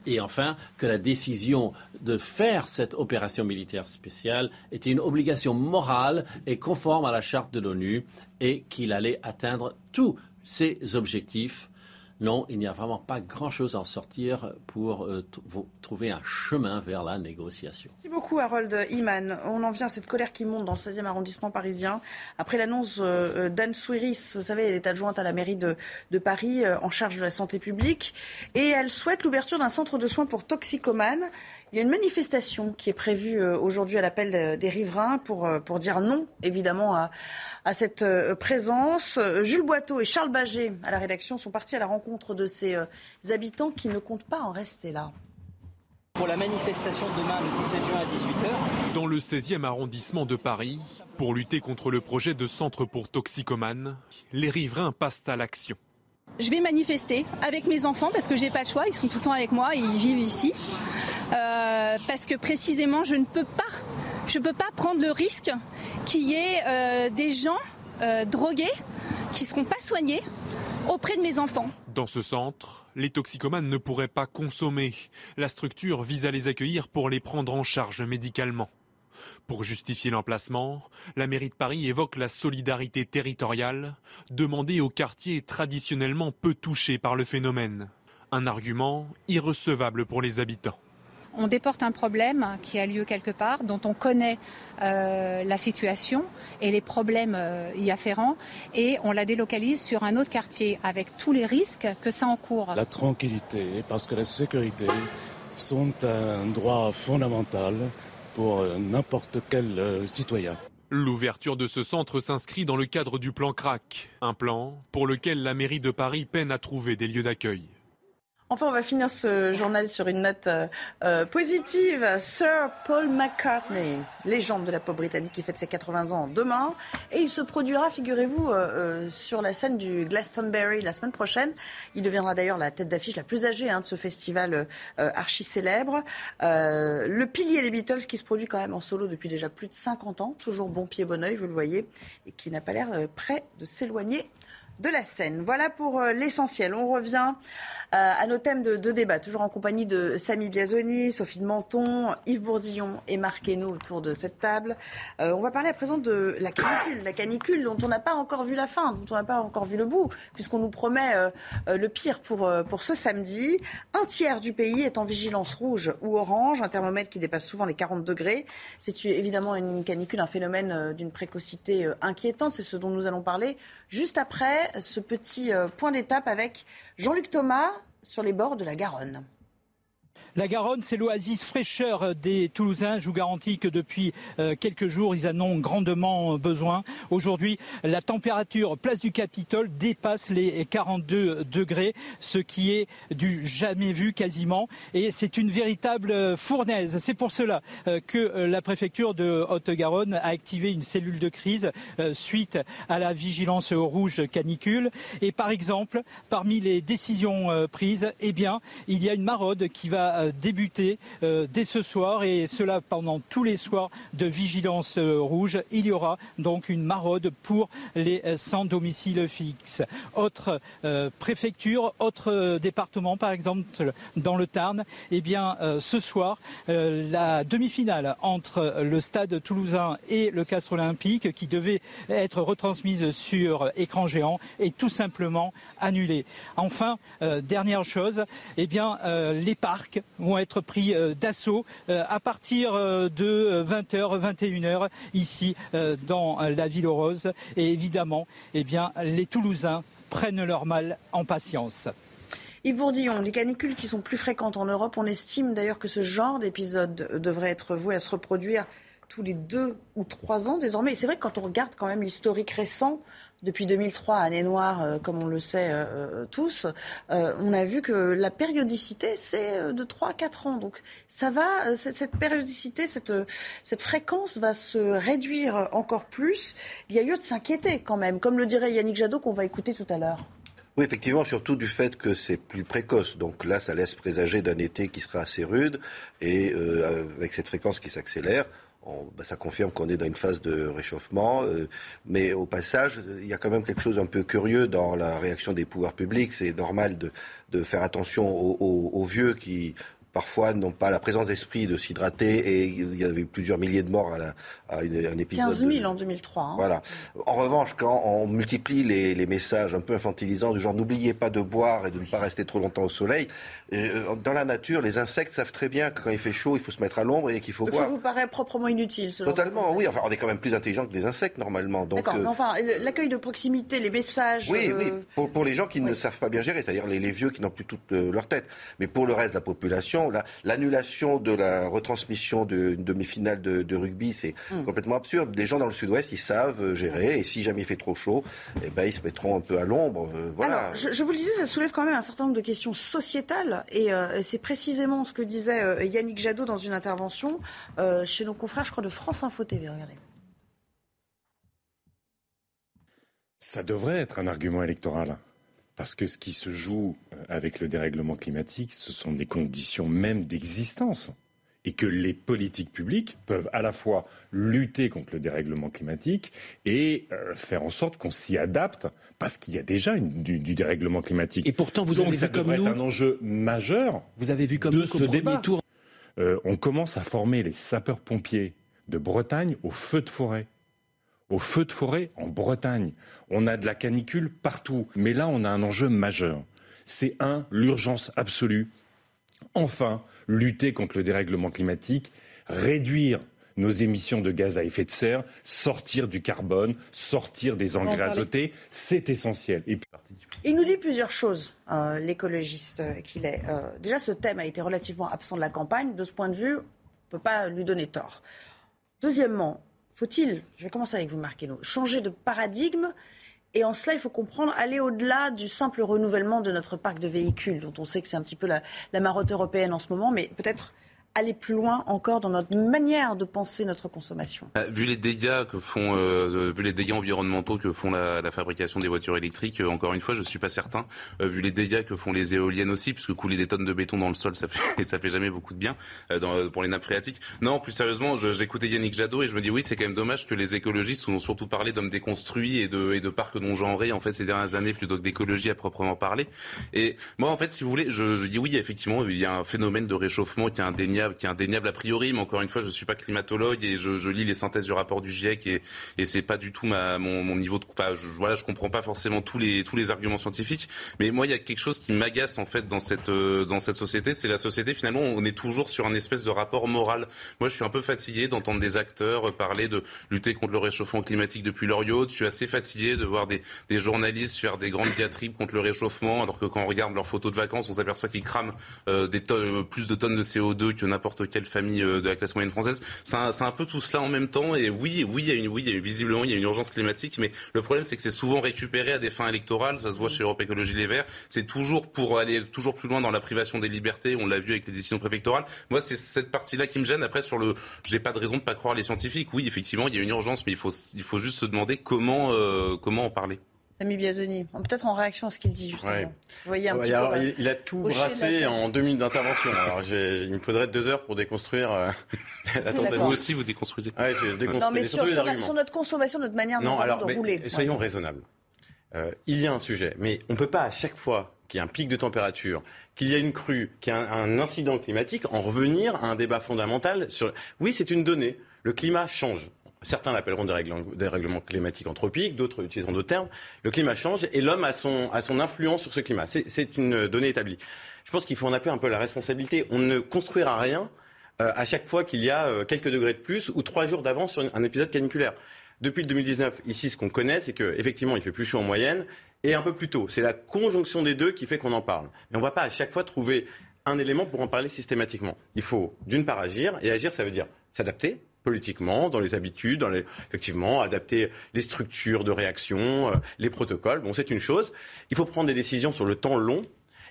et enfin, que la décision de faire cette opération militaire spéciale était une obligation morale et conforme à la charte de l'ONU et qu'il allait atteindre tous ses objectifs non, il n'y a vraiment pas grand-chose à en sortir pour euh, trouver un chemin vers la négociation. Merci beaucoup, Harold Iman. On en vient à cette colère qui monte dans le 16e arrondissement parisien. Après l'annonce euh, euh, d'Anne Souiris, vous savez, elle est adjointe à la mairie de, Paris en charge de la santé publique. Et elle souhaite l'ouverture d'un centre de soins pour toxicomanes. Il y a une manifestation qui est prévue aujourd'hui à l'appel des riverains pour, pour dire non, évidemment, à, à cette présence. Jules Boiteau et Charles Baget, à la rédaction, sont partis à la rencontre contre de ces euh, habitants qui ne comptent pas en rester là pour la manifestation demain le 17 juin à 18h. Dans le 16e arrondissement de Paris, pour lutter contre le projet de centre pour toxicomanes, les riverains passent à l'action. Je vais manifester avec mes enfants parce que j'ai pas le choix, ils sont tout le temps avec moi et ils vivent ici. Euh, parce que précisément, je ne peux pas, je peux pas prendre le risque qu'il y ait euh, des gens drogués qui ne seront pas soignés auprès de mes enfants. Dans ce centre, les toxicomanes ne pourraient pas consommer. La structure vise à les accueillir pour les prendre en charge médicalement. Pour justifier l'emplacement, la mairie de Paris évoque la solidarité territoriale demandée aux quartiers traditionnellement peu touchés par le phénomène. Un argument irrecevable pour les habitants on déporte un problème qui a lieu quelque part, dont on connaît euh, la situation et les problèmes euh, y afférents, et on la délocalise sur un autre quartier avec tous les risques que ça encourt. La tranquillité, parce que la sécurité sont un droit fondamental pour euh, n'importe quel citoyen. L'ouverture de ce centre s'inscrit dans le cadre du plan CRAC, un plan pour lequel la mairie de Paris peine à trouver des lieux d'accueil. Enfin, on va finir ce journal sur une note euh, euh, positive. Sir Paul McCartney, légende de la pop britannique qui fête ses 80 ans demain. Et il se produira, figurez-vous, euh, sur la scène du Glastonbury la semaine prochaine. Il deviendra d'ailleurs la tête d'affiche la plus âgée hein, de ce festival archi célèbre. le pilier des Beatles qui se produit quand même en solo depuis déjà plus de 50 ans. Toujours bon pied, bon oeil, vous le voyez. Et qui n'a pas l'air prêt de s'éloigner de la scène. Voilà pour l'essentiel. On revient euh, à nos thèmes de, débat, toujours en compagnie de Samy Biazoni, Sophie de Menton, Yves Bourdillon et Marc Hainaut autour de cette table. Euh, on va parler à présent de la canicule, la canicule dont on n'a pas encore vu la fin, dont on n'a pas encore vu le bout, puisqu'on nous promet euh, le pire pour, pour ce samedi. Un tiers du pays est en vigilance rouge ou orange, un thermomètre qui dépasse souvent les 40 degrés. C'est évidemment une canicule, un phénomène d'une précocité inquiétante. C'est ce dont nous allons parler juste après ce petit point d'étape avec Jean-Luc Thomas, sur les bords de la Garonne. La Garonne, c'est l'oasis fraîcheur des Toulousains. Je vous garantis que depuis euh, quelques jours, ils en ont grandement besoin. Aujourd'hui, la température place du Capitole dépasse les 42 degrés, ce qui est du jamais vu quasiment. Et c'est une véritable fournaise. C'est pour cela euh, que euh, la préfecture de Haute-Garonne a activé une cellule de crise suite à la vigilance au rouge canicule. Et par exemple, parmi les décisions prises, eh bien, il y a une maraude qui va débuter euh, dès ce soir et cela pendant tous les soirs de vigilance euh, rouge. Il y aura donc une maraude pour les euh, sans domicile fixe. Autre préfecture, autre département par exemple dans le Tarn, eh bien ce soir la demi-finale entre le stade toulousain et le Castre Olympique qui devait être retransmise sur écran géant est tout simplement annulée. Enfin, dernière chose, eh bien les parcs vont être pris euh, d'assaut euh, à partir euh, de 20h, 21h ici dans la ville rose. Et évidemment, eh bien, les Toulousains prennent leur mal en patience. Yves Bourdillon, les canicules qui sont plus fréquentes en Europe, on estime d'ailleurs que ce genre d'épisode devrait être voué à se reproduire tous les deux ou trois ans désormais. Et c'est vrai que quand on regarde quand même l'historique récent, depuis 2003, année noire, euh, comme on le sait euh, euh, tous, on a vu que la périodicité, c'est de 3 à 4 ans. Donc ça va, cette, périodicité, cette, cette fréquence va se réduire encore plus. Il y a lieu de s'inquiéter quand même, comme le dirait Yannick Jadot qu'on va écouter tout à l'heure. Oui, effectivement, surtout du fait que c'est plus précoce. Donc là, ça laisse présager d'un été qui sera assez rude et avec cette fréquence qui s'accélère, bah, ça confirme qu'on est dans une phase de réchauffement. Euh, mais au passage, il y a quand même quelque chose un peu curieux dans la réaction des pouvoirs publics. C'est normal de, faire attention aux, vieux qui parfois n'ont pas la présence d'esprit de s'hydrater et il y avait plusieurs milliers de morts à, la, à une, un épisode. 15 000 en 2003. Hein. Voilà. En revanche, quand on multiplie les, les messages un peu infantilisants du genre n'oubliez pas de boire et de ne pas rester trop longtemps au soleil, euh, dans la nature, les insectes savent très bien que quand il fait chaud, il faut se mettre à l'ombre et qu'il faut Donc boire. Ça vous paraît proprement inutile Totalement, oui. Enfin, on est quand même plus intelligent que les insectes normalement. D'accord, euh... mais enfin, l'accueil de proximité, les messages. Oui, oui. Euh, pour, pour, les gens qui ne savent pas bien gérer, c'est-à-dire les, les, vieux qui n'ont plus toute leur tête. Mais pour le reste de la population, l'annulation de la retransmission d'une demi-finale de, rugby, c'est hmm. complètement absurde. Les gens dans le sud-ouest, ils savent euh, gérer, et si jamais il fait trop chaud, eh ben, ils se mettront un peu à l'ombre. Euh, voilà. Alors, je, vous le disais, ça soulève quand même un certain nombre de questions sociétales, et euh, c'est précisément ce que disait Yannick Jadot dans une intervention chez nos confrères, je crois, de France Info TV. Regardez. Ça devrait être un argument électoral. Parce que ce qui se joue euh, avec le dérèglement climatique, ce sont des conditions même d'existence. Et que les politiques publiques peuvent à la fois lutter contre le dérèglement climatique et euh, faire en sorte qu'on s'y adapte, parce qu'il y a déjà du, dérèglement climatique. Et pourtant, vous avez vu comme nous. un enjeu majeur. Vous avez vu comme de ce débat. Tour... Euh, on commence à former les sapeurs-pompiers de Bretagne au feu de forêt au feu de forêt en Bretagne. On a de la canicule partout. Mais là, on a un enjeu majeur. C'est un, l'urgence absolue. Enfin, lutter contre le dérèglement climatique, réduire nos émissions de gaz à effet de serre, sortir du carbone, sortir des engrais azotés, c'est essentiel. Il nous dit plusieurs choses, euh, l'écologiste qu'il est. Euh, déjà, ce thème a été relativement absent de la campagne. De ce point de vue, on ne peut pas lui donner tort. Deuxièmement, faut-il, je vais commencer avec vous, Marc changer de paradigme Et en cela, il faut comprendre, aller au-delà du simple renouvellement de notre parc de véhicules, dont on sait que c'est un petit peu la, marotte européenne en ce moment, mais peut-être aller plus loin encore dans notre manière de penser notre consommation euh, Vu les dégâts que font, euh, vu les dégâts environnementaux que font la, fabrication des voitures électriques, euh, encore une fois, je suis pas certain. Euh, vu les dégâts que font les éoliennes aussi, puisque couler des tonnes de béton dans le sol, ça fait ça fait jamais beaucoup de bien pour les nappes phréatiques. Non, plus sérieusement, j'écoutais Yannick Jadot et je me dis oui, c'est quand même dommage que les écologistes ont surtout parlé d'hommes déconstruits et de et de parcs non genrés en fait ces dernières années plutôt que d'écologie à proprement parler. Et moi, en fait, si vous voulez, je, je dis oui, effectivement, il y a un phénomène de réchauffement qui est indéniable qui est indéniable a priori, mais encore une fois, je ne suis pas climatologue et je, lis les synthèses du rapport du GIEC et, et c'est pas du tout mon, niveau de. Enfin, je, voilà, je comprends pas forcément tous les tous les arguments scientifiques, mais moi, il y a quelque chose qui m'agace en fait dans cette euh, dans cette société, c'est la société finalement, on est toujours sur un espèce de rapport moral. Moi, je suis un peu fatigué d'entendre des acteurs parler de lutter contre le réchauffement climatique depuis leur yacht. Je suis assez fatigué de voir des, journalistes faire des grandes diatribes contre le réchauffement, alors que quand on regarde leurs photos de vacances, on s'aperçoit qu'ils crament euh, plus de tonnes de CO2 que quelle famille euh, de la classe moyenne française. C'est un, un, peu tout cela en même temps. Et oui, oui, il y a une, oui, il y a visiblement il y a une urgence climatique, mais le problème c'est que c'est souvent récupéré à des fins électorales. Ça se voit chez Europe Écologie Les Verts. C'est toujours pour aller toujours plus loin dans la privation des libertés. On l'a vu avec les décisions préfectorales. Moi, c'est cette partie-là qui me gêne. Après, sur le, j'ai pas de raison de pas croire les scientifiques. Oui, effectivement, il y a une urgence, mais il faut, il faut juste se demander comment, euh, comment en parler. Samy Biazoni, peut-être en réaction à ce qu'il dit justement. Ouais. Vous voyez un petit alors, peu, il, il, a tout brassé en deux minutes d'intervention. alors il me faudrait deux heures pour déconstruire euh, la tentative. Vous aussi, vous déconstruisez. Ouais, je déconstruis. Non, mais sur, sur, la, sur, notre consommation, notre manière non, de, alors, de rouler. Soyons ouais. raisonnables. Euh, il y a un sujet, mais on ne peut pas à chaque fois qu'il y a un pic de température, qu'il y a une crue, qu'il y a un, un incident climatique, en revenir à un débat fondamental sur. Oui, c'est une donnée. Le climat change. Certains l'appelleront des, règlements climatiques anthropiques, d'autres utiliseront d'autres termes. Le climat change et l'homme a son, a son influence sur ce climat. C'est une donnée établie. Je pense qu'il faut en appeler un peu la responsabilité. On ne construira rien euh, à chaque fois qu'il y a euh, quelques degrés de plus ou trois jours d'avance sur un épisode caniculaire. Depuis le 2019, ici, ce qu'on connaît, c'est qu'effectivement, il fait plus chaud en moyenne et un peu plus tôt. C'est la conjonction des deux qui fait qu'on en parle. Mais on ne va pas à chaque fois trouver un élément pour en parler systématiquement. Il faut d'une part agir, et agir, ça veut dire s'adapter, politiquement, dans les habitudes, dans les, effectivement, adapter les structures de réaction, euh, les protocoles. Bon, c'est une chose. Il faut prendre des décisions sur le temps long.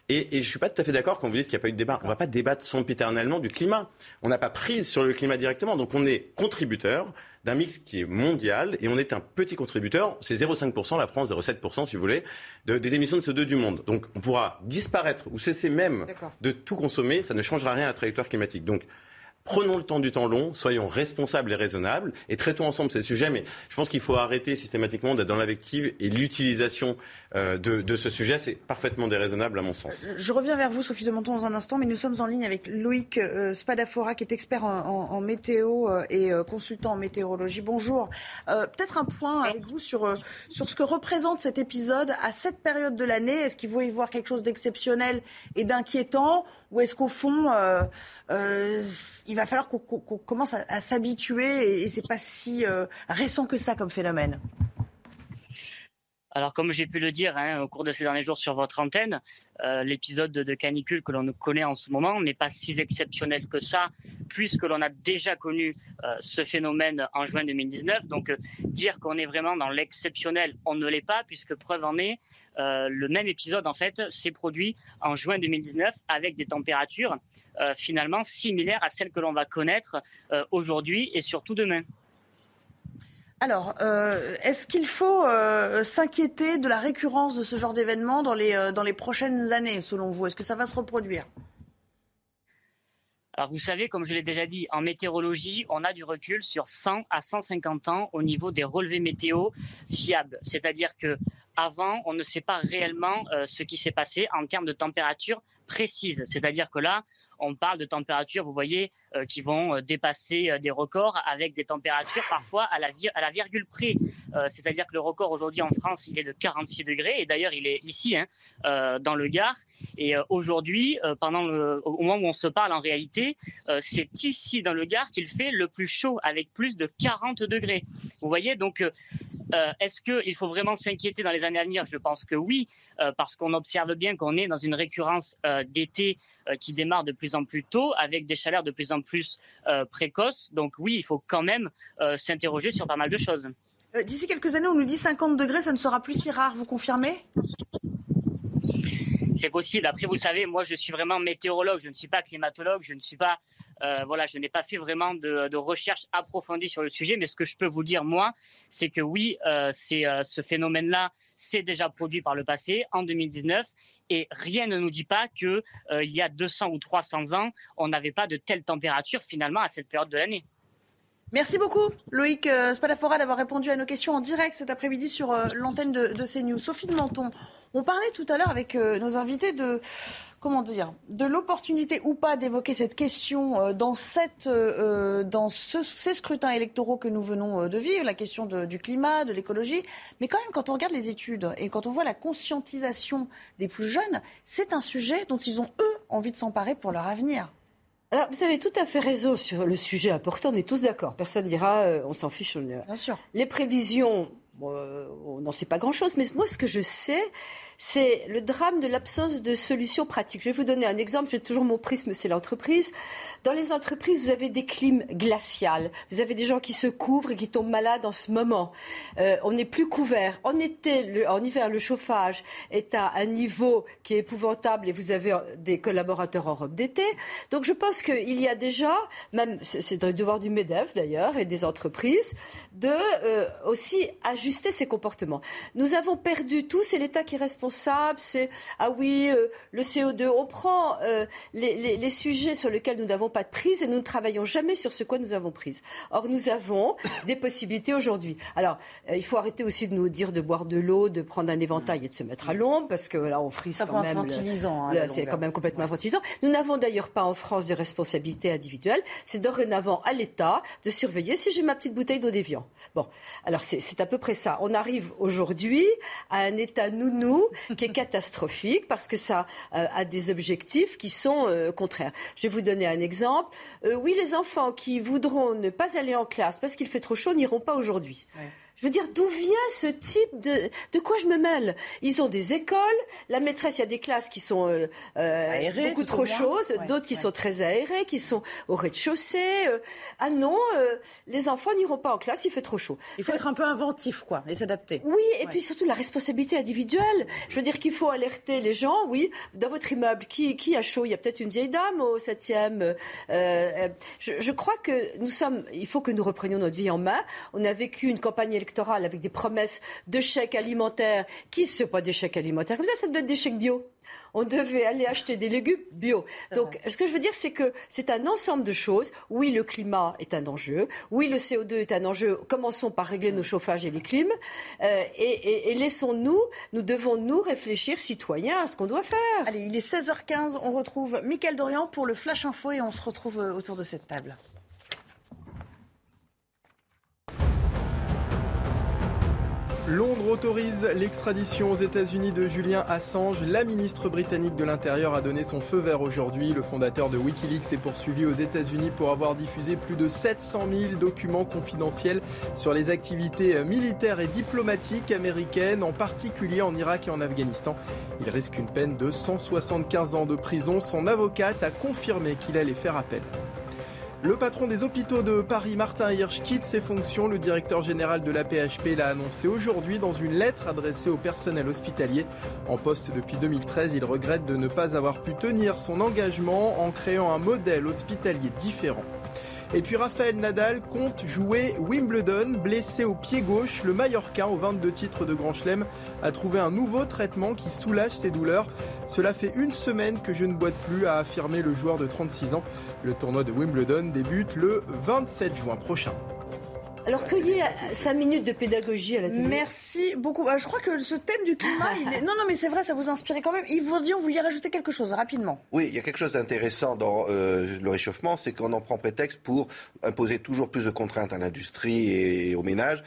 Et, et je ne suis pas tout à fait d'accord quand vous dites qu'il n'y a pas eu de débat. On ne va pas débattre sempiternellement du climat. On n'a pas prise sur le climat directement. Donc on est contributeur d'un mix qui est mondial et on est un petit contributeur, c'est 0,5%, la France 0,7% si vous voulez, de, des émissions de CO2 du monde. Donc on pourra disparaître ou cesser même de tout consommer, ça ne changera rien à la trajectoire climatique. Donc Prenons le temps du temps long, soyons responsables et raisonnables et traitons ensemble ces sujets. Mais je pense qu'il faut arrêter systématiquement d'être dans l'invective et l'utilisation de, de, ce sujet. C'est parfaitement déraisonnable à mon sens. Je reviens vers vous, Sophie de Menton, dans un instant, mais nous sommes en ligne avec Loïc euh, Spadafora, qui est expert en, météo euh, et consultant en météorologie. Bonjour. Peut-être un point avec vous sur, sur ce que représente cet épisode à cette période de l'année. Est-ce qu'il faut y voir quelque chose d'exceptionnel et d'inquiétant ou est-ce qu'au fond, euh, euh, il va falloir qu'on qu commence à, s'habituer et, et c'est pas si euh, récent que ça comme phénomène? Alors, comme j'ai pu le dire hein, au cours de ces derniers jours sur votre antenne, euh, l'épisode de, canicule que l'on connaît en ce moment n'est pas si exceptionnel que ça, puisque l'on a déjà connu euh, ce phénomène en juin 2019. Donc, euh, dire qu'on est vraiment dans l'exceptionnel, on ne l'est pas, puisque preuve en est, le même épisode, en fait, s'est produit en juin 2019 avec des températures finalement similaires à celles que l'on va connaître aujourd'hui et surtout demain. Alors, euh, est-ce qu'il faut euh, s'inquiéter de la récurrence de ce genre d'événement dans les, euh, prochaines années, selon vous? Est-ce que ça va se reproduire? Alors vous savez, comme je l'ai déjà dit, en météorologie, on a du recul sur 100 à 150 ans au niveau des relevés météo fiables. C'est-à-dire que avant, on ne sait pas réellement ce qui s'est passé en termes de température précise. C'est-à-dire que là, on parle de températures, vous voyez, qui vont euh, dépasser euh, des records avec des températures parfois à la, virgule près. C'est-à-dire que le record aujourd'hui en France, il est de 46 degrés, et d'ailleurs il est ici, hein, dans le Gard. Et aujourd'hui, pendant au moment où on se parle en réalité, c'est ici dans le Gard qu'il fait le plus chaud, avec plus de 40 degrés. Vous voyez, donc est-ce qu'il faut vraiment s'inquiéter dans les années à venir? Je pense que oui, parce qu'on observe bien qu'on est dans une récurrence d'été qui démarre de plus en plus tôt, avec des chaleurs de plus en plus euh, précoces. Donc oui, il faut quand même euh, s'interroger sur pas mal de choses. Euh, d'ici quelques années, on nous dit 50 degrés, ça ne sera plus si rare. Vous confirmez? C'est possible. Après, vous savez, moi, je suis vraiment météorologue, je ne suis pas climatologue, je ne suis pas, euh, voilà, je n'ai pas fait vraiment de, recherche approfondie sur le sujet. Mais ce que je peux vous dire, moi, c'est que oui, euh, c'est euh, ce phénomène-là s'est déjà produit par le passé, en 2019. Et rien ne nous dit pas qu'il il y a 200 ou 300 ans, on n'avait pas de telle température finalement à cette période de l'année. Merci beaucoup, Loïc Spadafora, d'avoir répondu à nos questions en direct cet après-midi sur l'antenne de, de CNews. Sophie de Menton, on parlait tout à l'heure avec euh, nos invités de comment dire, de l'opportunité ou pas d'évoquer cette question euh, dans, cette, euh, dans ces scrutins électoraux que nous venons de vivre, la question du climat, de l'écologie. Mais quand même, quand on regarde les études et quand on voit la conscientisation des plus jeunes, c'est un sujet dont ils ont, eux, envie de s'emparer pour leur avenir. Alors, vous avez tout à fait raison sur le sujet important, on est tous d'accord. Personne dira, on s'en fiche. Bien sûr. Les prévisions, on n'en sait pas grand-chose, mais moi, ce que je sais, c'est le drame de l'absence de solutions pratiques. Je vais vous donner un exemple. J'ai toujours mon prisme, c'est l'entreprise. Dans les entreprises, vous avez des clims glaciales. Vous avez des gens qui se couvrent et qui tombent malades en ce moment. Euh, on n'est plus couvert. En été, en hiver, le chauffage est à un niveau qui est épouvantable et vous avez des collaborateurs en robe d'été. Donc je pense qu'il y a déjà, même c'est le devoir du MEDEF d'ailleurs et des entreprises, de euh, aussi ajuster ses comportements. Nous avons perdu tout, c'est l'État qui est responsable, c'est ah oui, euh, le CO2. On prend les, les, les sujets sur lesquels nous n'avons pas de prise et nous ne travaillons jamais sur ce quoi nous avons prise. Or, nous avons des possibilités aujourd'hui. Alors, euh, il faut arrêter aussi de nous dire de boire de l'eau, de prendre un éventail et de se mettre à l'ombre, parce que là, on frise quand même. Infantilisant. Hein, c'est quand même complètement infantilisant. Nous n'avons d'ailleurs pas en France de responsabilité individuelle. C'est dorénavant à l'État de surveiller si j'ai ma petite bouteille d'eau déviant. Bon, alors c'est à peu près ça. On arrive aujourd'hui à un état nounou qui est catastrophique parce que ça euh, a des objectifs qui sont euh, contraires. Je vais vous donner un exemple euh, oui, les enfants qui voudront ne pas aller en classe parce qu'il fait trop chaud n'iront pas aujourd'hui. Je veux dire, d'où vient ce type de... De quoi je me mêle? Ils ont des écoles, la maîtresse, il y a des classes qui sont euh, euh beaucoup trop chaudes, d'autres qui sont très aérées, qui sont au rez-de-chaussée. Euh. ah non, euh, les enfants n'iront pas en classe, il fait trop chaud. Il faut être un peu inventif, quoi, et s'adapter. Oui, et puis surtout la responsabilité individuelle. Je veux dire qu'il faut alerter les gens, oui, dans votre immeuble, qui, qui a chaud? Il y a peut-être une vieille dame au septième. Je, je, crois que nous sommes... Il faut que nous reprenions notre vie en main. On a vécu une campagne électorale avec des promesses de chèques alimentaires. Qui ne pas des chèques alimentaires? Comme ça, ça devait être des chèques bio on devait aller acheter des légumes bio. Donc, ce que je veux dire, c'est que c'est un ensemble de choses. Oui, le climat est un enjeu. Oui, le CO2 est un enjeu. Commençons par régler nos chauffages et les clims. Euh, et, laissons-nous, nous devons nous réfléchir, citoyens, à ce qu'on doit faire. Allez, il est 16h15. On retrouve Mickaël Dorian pour le Flash Info et on se retrouve euh, autour de cette table. Londres autorise l'extradition aux États-Unis de Julien Assange. La ministre britannique de l'Intérieur a donné son feu vert aujourd'hui. Le fondateur de Wikileaks est poursuivi aux États-Unis pour avoir diffusé plus de 700 000 documents confidentiels sur les activités militaires et diplomatiques américaines, en particulier en Irak et en Afghanistan. Il risque une peine de 175 ans de prison. Son avocate a confirmé qu'il allait faire appel. Le patron des hôpitaux de Paris, Martin Hirsch, quitte ses fonctions. Le directeur général de la PHP l'a annoncé aujourd'hui dans une lettre adressée au personnel hospitalier. En poste depuis 2013, il regrette de ne pas avoir pu tenir son engagement en créant un modèle hospitalier différent. Et puis Raphaël Nadal compte jouer Wimbledon, blessé au pied gauche. Le Mallorquin, aux 22 titres de Grand Chelem, a trouvé un nouveau traitement qui soulage ses douleurs. Cela fait une semaine que je ne boite plus, a affirmé le joueur de 36 ans. Le tournoi de Wimbledon débute le 27 juin prochain. Alors qu'il y ait 5 minutes de pédagogie à la télé. Merci beaucoup. Ah, je crois que ce thème du climat, il est... non, non, mais c'est vrai, ça vous inspirait quand même. Yves Bourdieu, vous vouliez rajouter quelque chose rapidement Oui, il y a quelque chose d'intéressant dans euh, le réchauffement, c'est qu'on en prend prétexte pour imposer toujours plus de contraintes à l'industrie et aux ménages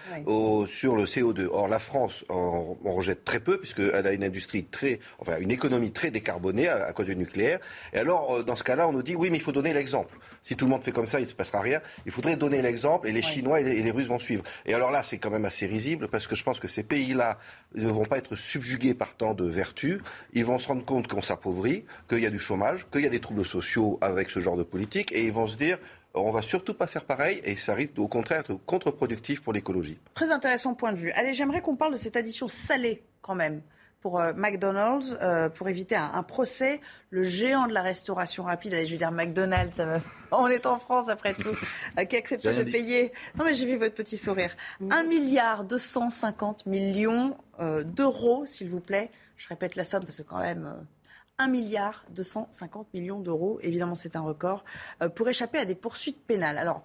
sur le CO2. Or, la France en, rejette très peu puisqu'elle a une industrie très, enfin, une économie très décarbonée à, cause du nucléaire. Et alors, euh, dans ce cas-là, on nous dit oui, mais il faut donner l'exemple. Si tout le monde fait comme ça, il ne se passera rien. Il faudrait donner l'exemple et les Chinois et les les Russes vont suivre. Et alors là, c'est quand même assez risible parce que je pense que ces pays-là ne vont pas être subjugués par tant de vertus. Ils vont se rendre compte qu'on s'appauvrit, qu'il y a du chômage, qu'il y a des troubles sociaux avec ce genre de politique et ils vont se dire on va surtout pas faire pareil et ça risque au contraire d'être contre-productif pour l'écologie. Très intéressant point de vue. Allez, j'aimerais qu'on parle de cette addition salée quand même pour euh, McDonald's euh, pour éviter un, procès. Le géant de la restauration rapide, allez, je veux dire McDonald's, ça va... on est en France après tout, euh, qui accepte de payer. Non mais j'ai vu votre petit sourire. 1 milliard 250 millions d'euros, s'il vous plaît. Je répète la somme parce que quand même. 1 milliard 250 millions d'euros, évidemment c'est un record, pour échapper à des poursuites pénales. Alors,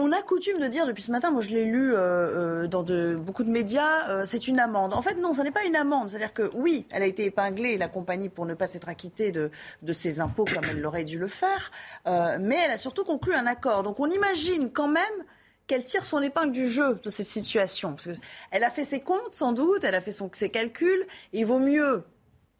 on a coutume de dire depuis ce matin, moi je l'ai lu euh, euh, dans beaucoup de médias, euh, c'est une amende. En fait, non, ce n'est pas une amende. C'est-à-dire que oui, elle a été épinglée, la compagnie, pour ne pas s'être acquittée de, ses impôts comme elle l'aurait dû le faire, mais elle a surtout conclu un accord. Donc on imagine quand même qu'elle tire son épingle du jeu de cette situation. Parce elle a fait ses comptes, sans doute, elle a fait ses calculs. Et il vaut mieux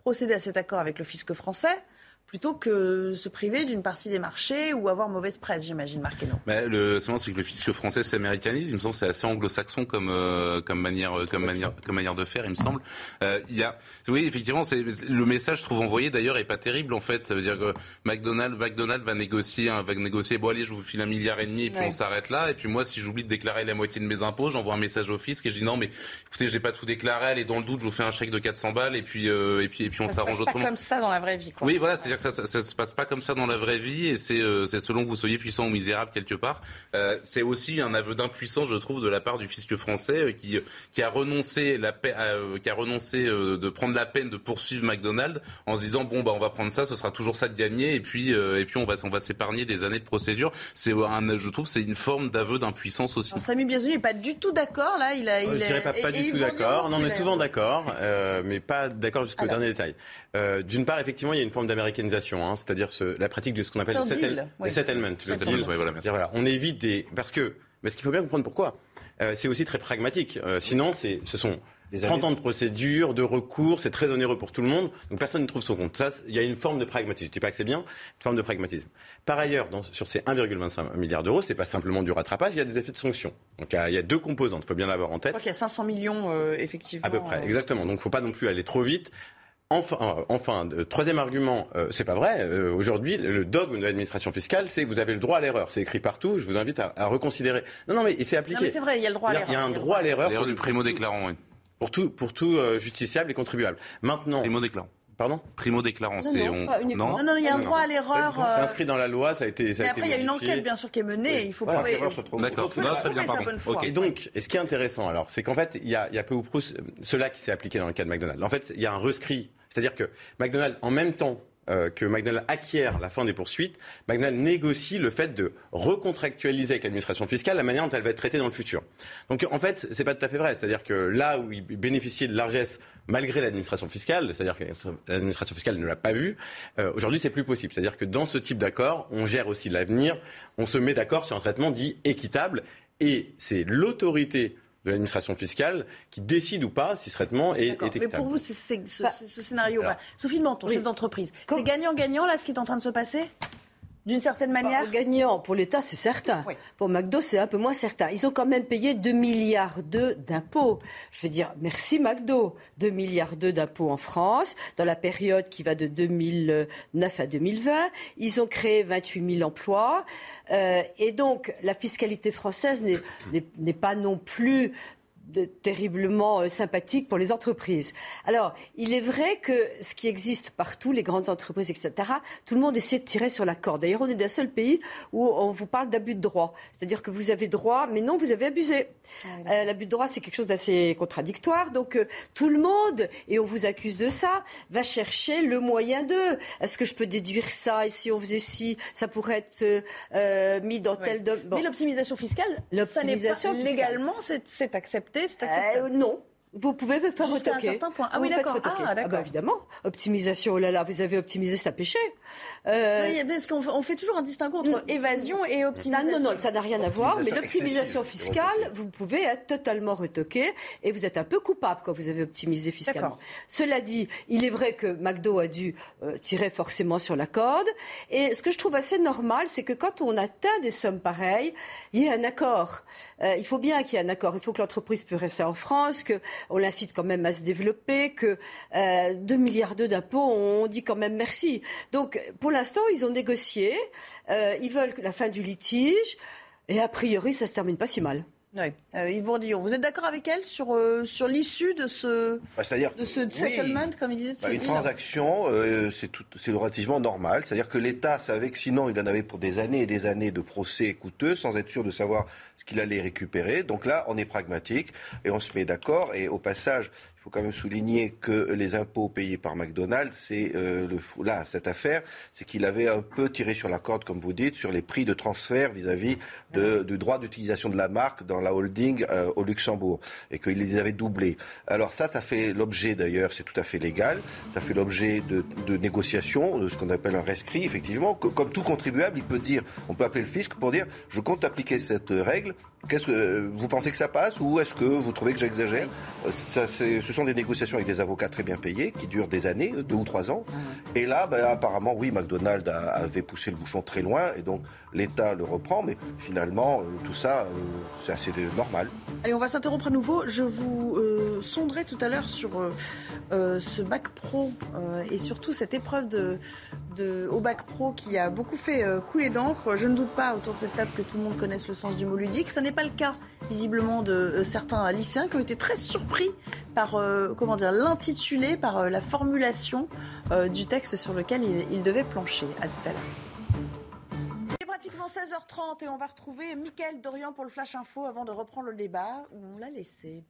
procéder à cet accord avec le fisc français plutôt que se priver d'une partie des marchés ou avoir mauvaise presse, j'imagine, Marc Mais le, c'est que le fisc français s'américanise. Il me semble que c'est assez anglo-saxon comme, euh, comme, manière, euh, comme, manière, comme manière de faire, il me semble. Euh, il y a, oui, effectivement, c'est, le message, je trouve, envoyé d'ailleurs, est pas terrible en fait. Ça veut dire que McDonald's, McDonald's va négocier, hein, va négocier, bon allez, je vous file un milliard et demi et puis on s'arrête là. Et puis moi, si j'oublie de déclarer la moitié de mes impôts, j'envoie un message au fisc et je dis non, mais écoutez, j'ai pas tout déclaré, allez, dans le doute, je vous fais un chèque de 400 balles et puis, et puis, et puis on s'arrange autrement. C'est comme ça dans la vraie vie. Quoi. Oui, voilà, c'est-à-dire que ça, ça, se passe pas comme ça dans la vraie vie et c'est euh, selon que vous soyez puissant ou misérable quelque part. Euh, c'est aussi un aveu d'impuissance, je trouve, de la part du fisc français euh, qui, qui a renoncé, la qui a renoncé de prendre la peine de poursuivre McDonald's en se disant bon bah on va prendre ça, ce sera toujours ça de gagner et puis et puis on va on va s'épargner des années de procédure. C'est un, je trouve, c'est une forme d'aveu d'impuissance aussi. Alors, Samy Biazoni n'est pas du tout d'accord là. Il a, il je dirais pas, pas du tout d'accord. Non, mais souvent d'accord, mais pas d'accord jusqu'au dernier détail. D'une part, effectivement, il y a une forme hein, c'est-à-dire la pratique de ce qu'on appelle le settlement. voilà, on évite des... Parce que, parce qu'il faut bien comprendre pourquoi. Euh, c'est aussi très pragmatique. Euh, sinon, c'est, ce sont 30 ans de procédure, de recours, c'est très onéreux pour tout le monde, donc personne ne trouve son compte. Ça, il y a une forme de pragmatisme. Je ne dis pas que c'est bien, une forme de pragmatisme. Par ailleurs, dans, sur ces 1,25 milliards d'euros, c'est pas simplement du rattrapage, il y a des effets de sanction. Donc il y a, deux composantes, il faut bien l'avoir en tête. Je crois qu'il y a 500 millions, euh, effectivement. À peu près, exactement. Donc il ne faut pas non plus aller trop vite. Enfin, euh, enfin troisième argument, euh, c'est pas vrai. Euh, aujourd'hui, le dogme de l'administration fiscale, c'est que vous avez le droit à l'erreur. C'est écrit partout. Je vous invite à, reconsidérer. Non, non, mais c'est appliqué. c'est vrai, il y a le droit à l'erreur. Il y a un droit à l'erreur. L'erreur du primo déclarant, oui. Pour tout, pour tout justiciable et contribuable. Maintenant. Primo déclarant. Pardon? Primo déclarant, c'est non, non, non, il y a un droit à l'erreur. C'est inscrit dans la loi, ça a été. Ça mais après, il y a une enquête bien sûr qui est menée. Il faut prouver. D'accord. Très bien, pardon. Et donc, et ce qui est intéressant, alors, c'est qu'en fait, il y a, il y a peu ou prou cela qui s'est appliqué dans le cas de McDonald's. En fait, il y a un rescrit c'est-à-dire que McDonald's, en même temps euh, que McDonald's acquiert la fin des poursuites, McDonald's négocie le fait de recontractualiser avec l'administration fiscale la manière dont elle va être traitée dans le futur. Donc en fait, c'est pas tout à fait vrai. C'est-à-dire que là où il bénéficiait de largesse malgré l'administration fiscale, c'est-à-dire que l'administration fiscale ne l'a pas vu, euh, aujourd'hui c'est plus possible. C'est-à-dire que dans ce type d'accord, on gère aussi l'avenir, on se met d'accord sur un traitement dit équitable et c'est l'autorité de l'administration fiscale qui décide ou pas si ce traitement est, équitable. Mais pour vous, c'est ce, bah, scénario, Sophie de Menton, chef d'entreprise, c'est gagnant-gagnant là ce qui est en train de se passer? D'une certaine manière Gagnant pour l'État, c'est certain. Pour McDo, c'est un peu moins certain. Ils ont quand même payé 2 milliards d'impôts. Je veux dire, merci McDo. 2 milliards d'impôts en France, dans la période qui va de 2009 à 2020. Ils ont créé 28 000 emplois. Euh, et donc, la fiscalité française n'est pas non plus terriblement euh, sympathique pour les entreprises. Alors, il est vrai que ce qui existe partout, les grandes entreprises, etc., tout le monde essaie de tirer sur la corde. D'ailleurs, on est d'un seul pays où on vous parle d'abus de droit. C'est-à-dire que vous avez droit, mais non, vous avez abusé. Ah euh, l'abus de droit, c'est quelque chose d'assez contradictoire. Donc, euh, tout le monde, et on vous accuse de ça, va chercher le moyen de. Est-ce que je peux déduire ça? Et si on faisait ci, ça pourrait être mis dans tel... Mais l'optimisation fiscale, l'optimisation légalement, c'est accepté euh, non. Vous pouvez faire retoquer. Jusqu'à un certain point. Ah oui, d'accord. Ah, ah, bah, évidemment. Optimisation, oh là là, vous avez optimisé, un péché. Euh... Oui, parce qu'on on fait toujours un distinguo entre mm. évasion et optimisation. Non, non, ça n'a rien à voir. Mais l'optimisation fiscale, vous pouvez être totalement retoqué et vous êtes un peu coupable quand vous avez optimisé fiscalement. Cela dit, il est vrai que McDo a dû euh, tirer forcément sur la corde. Et ce que je trouve assez normal, c'est que quand on atteint des sommes pareilles, il y ait un accord. Euh, il faut bien qu'il y ait un accord. Il faut que l'entreprise puisse rester en France, que on l'incite quand même à se développer, que euh, 2 milliards d'euros d'impôts, on dit quand même merci. Donc, pour l'instant, ils ont négocié, euh, ils veulent la fin du litige, et a priori, ça se termine pas si mal. Oui. Euh, Yves Bourdillon, vous êtes d'accord avec elle sur, euh, sur l'issue de ce, Bah, de ce oui. settlement, comme il disait, Bah, une deal transaction, euh, c'est relativement normal. C'est-à-dire que l'État savait que sinon, il en avait pour des années et des années de procès coûteux sans être sûr de savoir ce qu'il allait récupérer. Donc là, on est pragmatique et on se met d'accord. Et au passage, il faut quand même souligner que les impôts payés par McDonald's, c'est euh, le là cette affaire, c'est qu'il avait un peu tiré sur la corde, comme vous dites, sur les prix de transfert vis-à-vis de- du droit d'utilisation de la marque dans la holding euh, au Luxembourg et qu'il les avait doublés. Alors ça, ça fait l'objet d'ailleurs, c'est tout à fait légal, ça fait l'objet de, de négociations, de ce qu'on appelle un rescrit, effectivement. Co- Comme tout contribuable, il peut dire, on peut appeler le fisc pour dire, je compte appliquer cette règle. Qu'est-ce que vous pensez que ça passe ou est-ce que vous trouvez que j'exagère? Ça, Ce sont des négociations avec des avocats très bien payés qui durent des années, deux ou trois ans. Et là, ben, apparemment, oui, McDonald's a- avait poussé le bouchon très loin et donc l'État le reprend, mais finalement, euh, tout ça, euh, c'est assez normal. Allez, on va s'interrompre à nouveau. Je vous euh, sonderai tout à l'heure sur euh, ce bac pro euh, et surtout cette épreuve de, de- au bac pro qui a beaucoup fait couler d'encre. Je ne doute pas autour de cette table que tout le monde connaisse le sens du mot ludique. N'est pas le cas, visiblement, de euh, certains lycéens qui ont été très surpris par euh, comment dire l'intitulé, par euh, la formulation du texte sur lequel ils il devaient plancher. À tout à l'heure. Il est pratiquement 16h30 et on va retrouver Mickaël Dorian pour le Flash Info avant de reprendre le débat où on l'a laissé.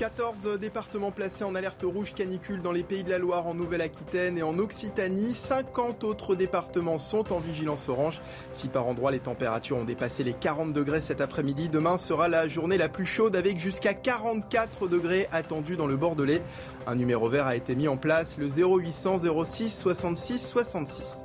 14 départements placés en alerte rouge canicule dans les pays de la Loire, en Nouvelle-Aquitaine et en Occitanie. 50 autres départements sont en vigilance orange. Si par endroits les températures ont dépassé les 40 degrés cet après-midi, demain sera la journée la plus chaude avec jusqu'à 44 degrés attendus dans le Bordelais. Un numéro vert a été mis en place, le 0800 06 66 66.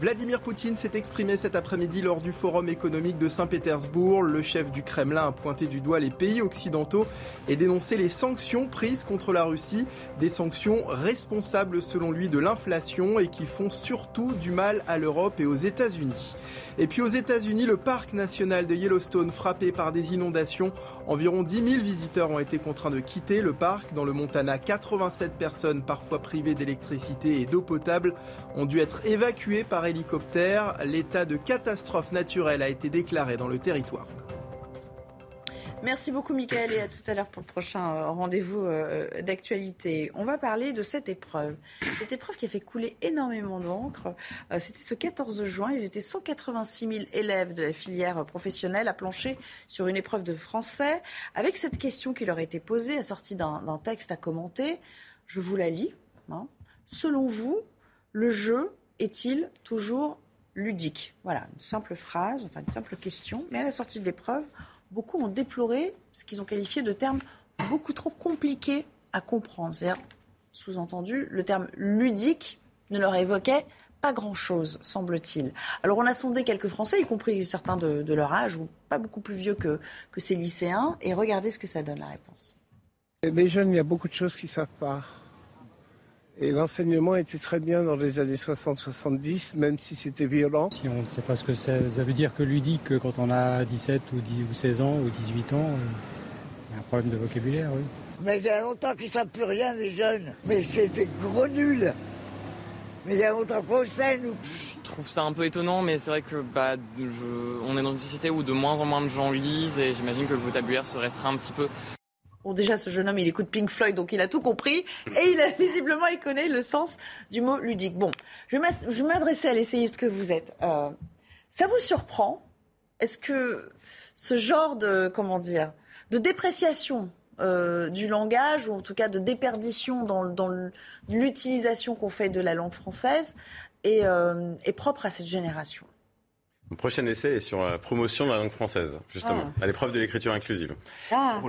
Vladimir Poutine s'est exprimé cet après-midi lors du Forum économique de Saint-Pétersbourg. Le chef du Kremlin a pointé du doigt les pays occidentaux et dénoncé les sanctions prises contre la Russie, des sanctions responsables selon lui de l'inflation et qui font surtout du mal à l'Europe et aux États-Unis. Et puis aux États-Unis, le parc national de Yellowstone frappé par des inondations. Environ 10 000 visiteurs ont été contraints de quitter le parc. Dans le Montana, 87 personnes, parfois privées d'électricité et d'eau potable, ont dû être évacuées par hélicoptère. L'état de catastrophe naturelle a été déclaré dans le territoire. Merci beaucoup, Michael, et à tout à l'heure pour le prochain euh, rendez-vous euh, d'actualité. On va parler de cette épreuve. Cette épreuve qui a fait couler énormément d'encre. Euh, C'était ce 14 juin. Ils étaient 186 000 élèves de la filière professionnelle à plancher sur une épreuve de français avec cette question qui leur a été posée, assortie d'un d'un texte à commenter. Je vous la lis. hein. Selon vous, le jeu est-il toujours ludique Voilà, une simple phrase, enfin une simple question. Mais à la sortie de l'épreuve, beaucoup ont déploré ce qu'ils ont qualifié de termes beaucoup trop compliqués à comprendre. C'est-à-dire, sous-entendu, le terme ludique ne leur évoquait pas grand-chose, semble-t-il. Alors on a sondé quelques Français, y compris certains de, leur âge, ou pas beaucoup plus vieux que, que ces lycéens, et regardez ce que ça donne la réponse. Les jeunes, il y a beaucoup de choses qu'ils ne savent pas. Et l'enseignement était très bien dans les années 60-70, même si c'était violent. Si on ne sait pas ce que ça, ça veut dire que ludique quand on a 17 ou, 10 ou 16 ans ou 18 ans, euh, il y a un problème de vocabulaire, oui. Mais il y a longtemps qu'ils ne savent plus rien, les jeunes. Mais c'est des gros nuls. Mais il y a longtemps qu'on sait, nous. Je trouve ça un peu étonnant, mais c'est vrai que bah, je- on est dans une société où de moins en moins de gens lisent et j'imagine que le vocabulaire se restreint un petit peu. Bon, déjà, ce jeune homme, il écoute Pink Floyd, donc il a tout compris. Et il a visiblement, il connaît le sens du mot ludique. Bon, je vais m'adresser à l'essayiste que vous êtes. Euh, ça vous surprend? Est-ce que ce genre de, comment dire, de dépréciation euh, du langage, ou en tout cas de déperdition dans, dans l'utilisation qu'on fait de la langue française, est, euh, est propre à cette génération? Mon prochain essai est sur la promotion de la langue française, justement, à l'épreuve de l'écriture inclusive. Ah,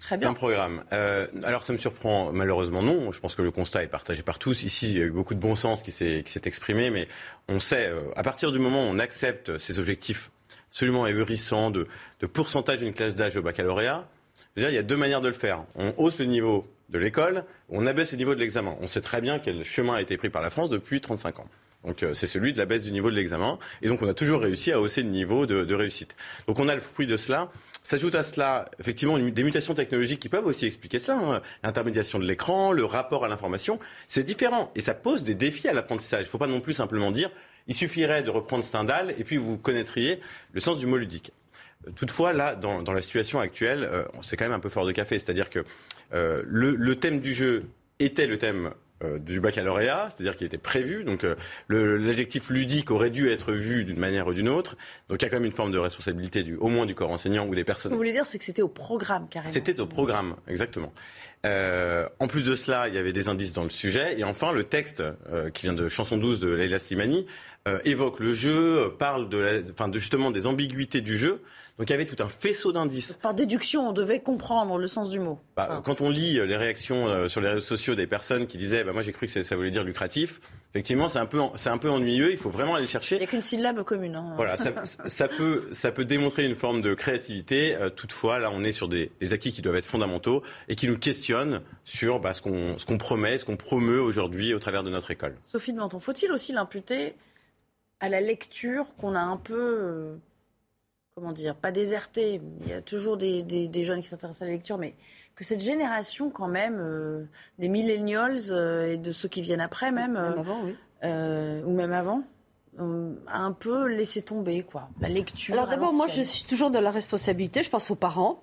très bien. Un programme. Euh, alors ça me surprend malheureusement non. Je pense que le constat est partagé par tous. Ici, il y a eu beaucoup de bon sens qui s'est exprimé, mais on sait euh, à partir du moment où on accepte ces objectifs absolument ahurissants de, pourcentage d'une classe d'âge au baccalauréat, il y a deux manières de le faire. On hausse le niveau de l'école, on abaisse le niveau de l'examen. On sait très bien quel chemin a été pris par la France depuis 35 ans. Donc euh, c'est celui de la baisse du niveau de l'examen. Et donc on a toujours réussi à hausser le niveau de, de réussite. Donc on a le fruit de cela. S'ajoute à cela, effectivement, des mutations technologiques qui peuvent aussi expliquer cela. hein. L'intermédiation de l'écran, le rapport à l'information, c'est différent. Et ça pose des défis à l'apprentissage. Il ne faut pas non plus simplement dire, il suffirait de reprendre Stendhal et puis vous connaîtriez le sens du mot ludique. Toutefois, là, dans, la situation actuelle, euh, c'est quand même un peu fort de café. C'est-à-dire que euh, le thème du jeu était le thème euh, du baccalauréat, c'est-à-dire qu'il était prévu. Donc euh, l'adjectif ludique aurait dû être vu d'une manière ou d'une autre. Donc il y a quand même une forme de responsabilité du, au moins du corps enseignant ou des Ce personnes. que vous voulez dire, c'est que c'était au programme carrément. C'était au programme, exactement. Euh, en plus de cela, il y avait des indices dans le sujet. Et enfin, le texte euh, qui vient de Chanson 12 de Leila Slimani euh, évoque le jeu, parle de, la, enfin, de justement des ambiguïtés du jeu. Donc il y avait tout un faisceau d'indices. Par déduction, on devait comprendre le sens du mot. Bah, Quand on lit euh, les réactions euh, sur les réseaux sociaux des personnes qui disaient bah, Moi j'ai cru que ça voulait dire lucratif, effectivement c'est un, peu c'est un peu ennuyeux, il faut vraiment aller le chercher. Il n'y a qu'une syllabe commune. hein. Voilà, ça, ça peut, ça peut démontrer une forme de créativité. Euh, toutefois, là, on est sur des, des acquis qui doivent être fondamentaux et qui nous questionnent sur bah, ce qu'on ce qu'on promet, ce qu'on promeut aujourd'hui au travers de notre école. Sophie de Menton, faut-il aussi l'imputer à la lecture qu'on a un peu, comment dire, pas déserté. Il y a toujours des, des- des jeunes qui s'intéressent à la lecture, mais que cette génération quand même, euh, des millennials euh, et de ceux qui viennent après même, euh, ou même avant, a un peu laissé tomber quoi. La lecture. Alors d'abord, moi, je suis toujours dans la responsabilité. Je pense aux parents.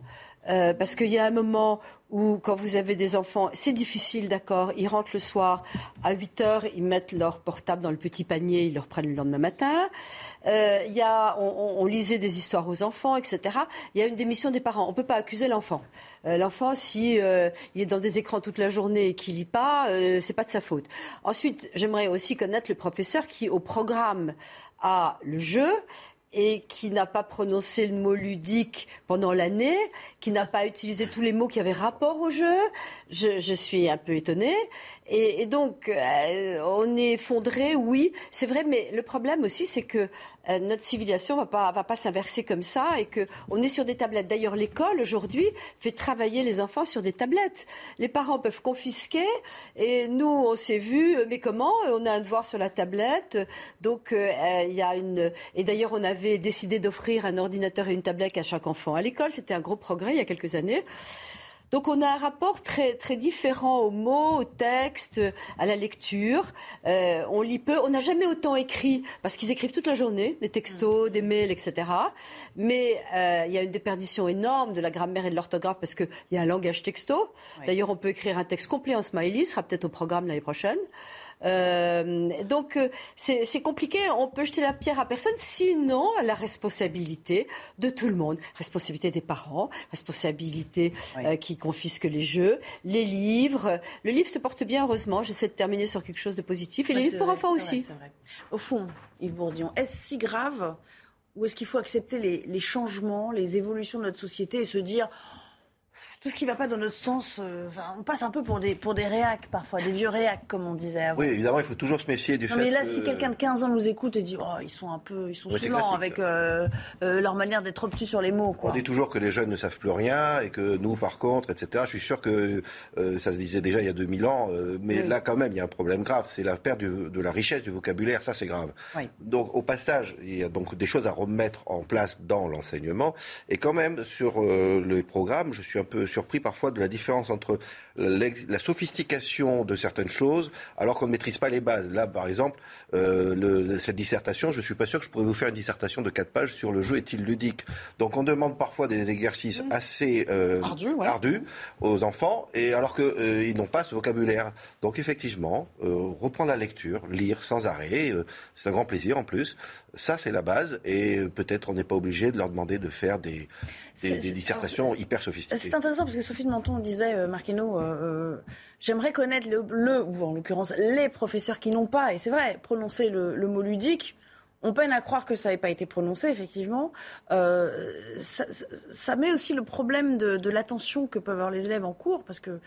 Euh, parce qu'il y a un moment où, quand vous avez des enfants, c'est difficile, d'accord. Ils rentrent le soir à 8 heures, ils mettent leur portable dans le petit panier, ils le reprennent le lendemain matin. Euh, y a, on, lisait des histoires aux enfants, etc. Il y a une démission des parents. On peut pas accuser l'enfant. Euh, l'enfant, si est dans des écrans toute la journée et qu'il lit pas, euh, c'est pas de sa faute. Ensuite, j'aimerais aussi connaître le professeur qui, au programme, a le jeu et qui n'a pas prononcé le mot ludique pendant l'année, qui n'a pas utilisé tous les mots qui avaient rapport au jeu. Je, suis un peu étonnée. Et, donc, euh, on est effondré, oui, c'est vrai, mais le problème aussi, c'est que euh, notre civilisation va pas va pas s'inverser comme ça et que on est sur des tablettes. D'ailleurs, l'école aujourd'hui fait travailler les enfants sur des tablettes. Les parents peuvent confisquer et nous, on s'est vu, euh, mais comment On a un devoir sur la tablette, donc il y a une. Et d'ailleurs, on avait décidé d'offrir un ordinateur et une tablette à chaque enfant à l'école. C'était un gros progrès il y a quelques années. Donc on a un rapport très très différent aux mots, au texte, à la lecture. Euh, on lit peu. On n'a jamais autant écrit parce qu'ils écrivent toute la journée, des textos, des mails, etc. Mais euh, il y a une déperdition énorme de la grammaire et de l'orthographe parce qu'il y a un langage texto. D'ailleurs, on peut écrire un texte complet en smiley, ce sera peut-être au programme l'année prochaine. Euh, donc euh, c'est compliqué, on peut jeter la pierre à personne, sinon à la responsabilité de tout le monde. Responsabilité des parents, responsabilité euh, qui confisque les jeux, les livres. Le livre se porte bien, heureusement. J'essaie de terminer sur quelque chose de positif. Et les livres pour enfants vrai, aussi. vrai. Au fond, Yves Bourdillon, est-ce si grave ou est-ce qu'il faut accepter les, les changements, les évolutions de notre société et se dire tout ce qui ne va pas dans notre sens, euh, enfin, on passe un peu pour des, pour des réacs parfois, des vieux réacs comme on disait avant. Oui, évidemment, il faut toujours se méfier du Non, fait mais là, que- si quelqu'un de 15 ans nous écoute et dit oh, ils sont un peu ils sont Oui, avec euh, euh, leur manière d'être obtus sur les mots. Quoi. On dit toujours que les jeunes ne savent plus rien et que nous, par contre, etc. Je suis sûr que euh, ça se disait déjà il y a 2000 ans, euh, mais Oui. là, quand même, il y a un problème grave. C'est la perte du- de la richesse du vocabulaire. Ça, c'est grave. Oui. Donc, au passage, il y a donc des choses à remettre en place dans l'enseignement. Et quand même, sur euh, les programmes, je suis un peu surpris parfois de la différence entre la sophistication de certaines choses alors qu'on ne maîtrise pas les bases. Là, par exemple, euh, le- cette dissertation, je suis pas sûr que je pourrais vous faire une dissertation de quatre pages sur le jeu est-il ludique. Donc, on demande parfois des exercices assez euh, ardus aux enfants, et alors qu'ils n'ont pas ce vocabulaire. Donc, effectivement, euh, reprendre la lecture, lire sans arrêt, euh, c'est un grand plaisir en plus. Ça, c'est la base, et euh, peut-être on n'est pas obligé de leur demander de faire des, dissertations hyper sophistiquées. C'est intéressant parce que Sophie de Menton disait, euh, euh, euh, j'aimerais connaître le, ou en l'occurrence les professeurs qui n'ont pas, et c'est vrai, prononcé le, mot ludique. On peine à croire que ça n'ait pas été prononcé, effectivement. Euh, ça, met aussi le problème de, l'attention que peuvent avoir les élèves en cours, parce que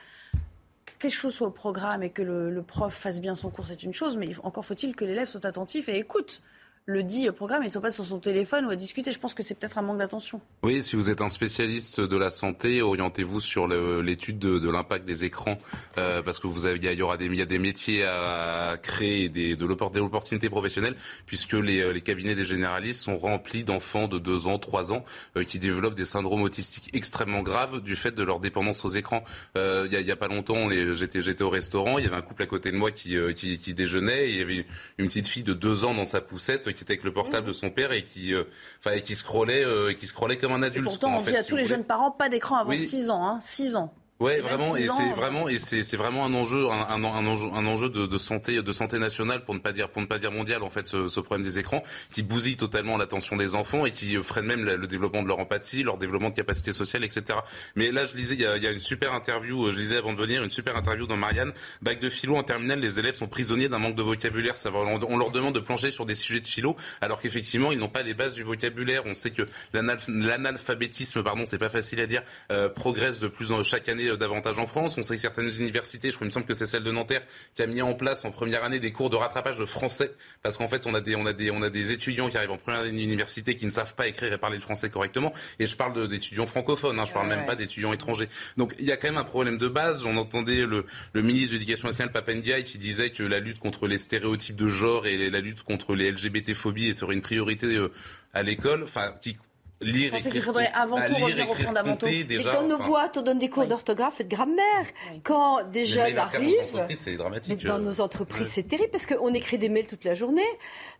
que quelque chose soit au programme et que le, le prof fasse bien son cours, c'est une chose, mais encore faut-il que l'élève soit attentif et écoute le dit programme, ils sont pas sur son téléphone ou à discuter. Je pense que c'est peut-être un manque d'attention. Oui, si vous êtes un spécialiste de la santé, orientez-vous sur l'étude de, l'impact des écrans, euh, parce que vous avez, y aura des, il y a des métiers à créer, des, de l'opportunité professionnelle, puisque les, euh, les, cabinets des généralistes sont remplis d'enfants de 2 ans, 3 ans, euh, qui développent des syndromes autistiques extrêmement graves du fait de leur dépendance aux écrans. il, y a, pas longtemps, j'étais, au restaurant, il y avait un couple à côté de moi qui déjeunait, et il y avait une petite fille de 2 ans dans sa poussette qui était avec le portable de son père et qui, euh, enfin, qui scrollait, euh, qui scrollait comme un adulte. Et pourtant, on dit à tous les jeunes parents pas d'écran avant 6 ans, hein, 6 ans. Ouais, vraiment, et c'est vraiment, et c'est vraiment un enjeu, un, un, un enjeu, un enjeu de, de, santé, de santé nationale pour ne pas dire, pour ne pas dire mondial en fait, ce, ce problème des écrans qui bousille totalement l'attention des enfants et qui freine même le développement de leur empathie, leur développement de capacité sociale, etc. Mais là, je lisais, il y a, il y a une super interview, euh, je lisais avant de venir, une super interview dans Marianne, bac de philo en terminale, les élèves sont prisonniers d'un manque de vocabulaire. Ça va, on leur demande de plancher sur des sujets de philo, alors qu'effectivement, ils n'ont pas les bases du vocabulaire. On sait que l'analphabétisme, pardon, c'est pas facile à dire, euh, progresse de plus en chaque année euh, davantage en France. On sait que certaines universités, je crois, il me semble que c'est celle de Nanterre, qui a mis en place en première année des cours de rattrapage de français, parce qu'en fait, on a des, on a des, on a des étudiants qui arrivent en première année d'université qui ne savent pas écrire et parler le français correctement. Et je parle d'étudiants francophones, hein, je parle même pas d'étudiants étrangers. Donc il y a quand même un problème de base. J'en entendais le, le ministre de l'Éducation nationale, Papendiaï, qui disait que la lutte contre les stéréotypes de genre et la lutte contre les LGBT-phobies serait une priorité euh, à l'école, enfin, qui lire, Je qu'il faudrait avant tout revenir aux fondamentaux. Déjà, et quand nos boîtes, on donne des cours d'orthographe et de grammaire. Quand des jeunes arrivent, c'est dramatique. dans nos entreprises, c'est terrible parce qu'on écrit des mails toute la journée.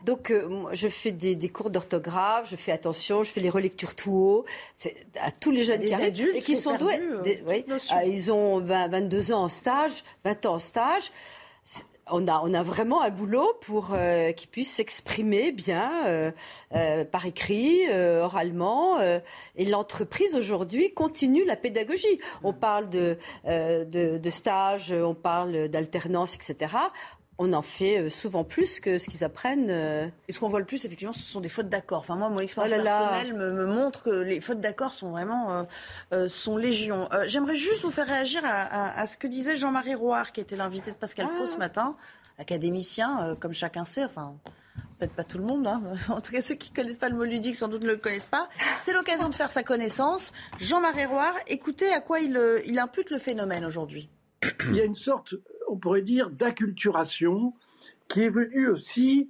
Donc, euh, je fais des, des cours d'orthographe, je fais attention, je fais les relectures tout haut. À tous les jeunes qui arrivent et qui sont doués. oui, ah, ils ont 20, 22 ans en stage, 20 ans en stage on a, on a vraiment un boulot pour euh, qu'ils puissent s'exprimer bien euh, euh, par écrit, oralement. et l'entreprise aujourd'hui continue la pédagogie. On parle de, de, de stage, on parle d'alternance, etc on en fait souvent plus que ce qu'ils apprennent. Et ce qu'on voit le plus, effectivement, ce sont des fautes d'accord. Enfin, moi, mon expérience oh personnelle me, montre que les fautes d'accord sont vraiment sont légion. J'aimerais juste vous faire réagir à, ce que disait Jean-Marie Rouard, qui était l'invité de Pascal Pro ce matin académicien, euh, comme chacun sait, enfin peut-être pas tout le monde, hein. en tout cas ceux qui ne connaissent pas le mot ludique sans doute ne le connaissent pas. C'est l'occasion de faire sa connaissance. Jean-Marie Roire, écoutez à quoi il, euh, il impute le phénomène aujourd'hui. Il y a une sorte, on pourrait dire, d'acculturation qui est venue aussi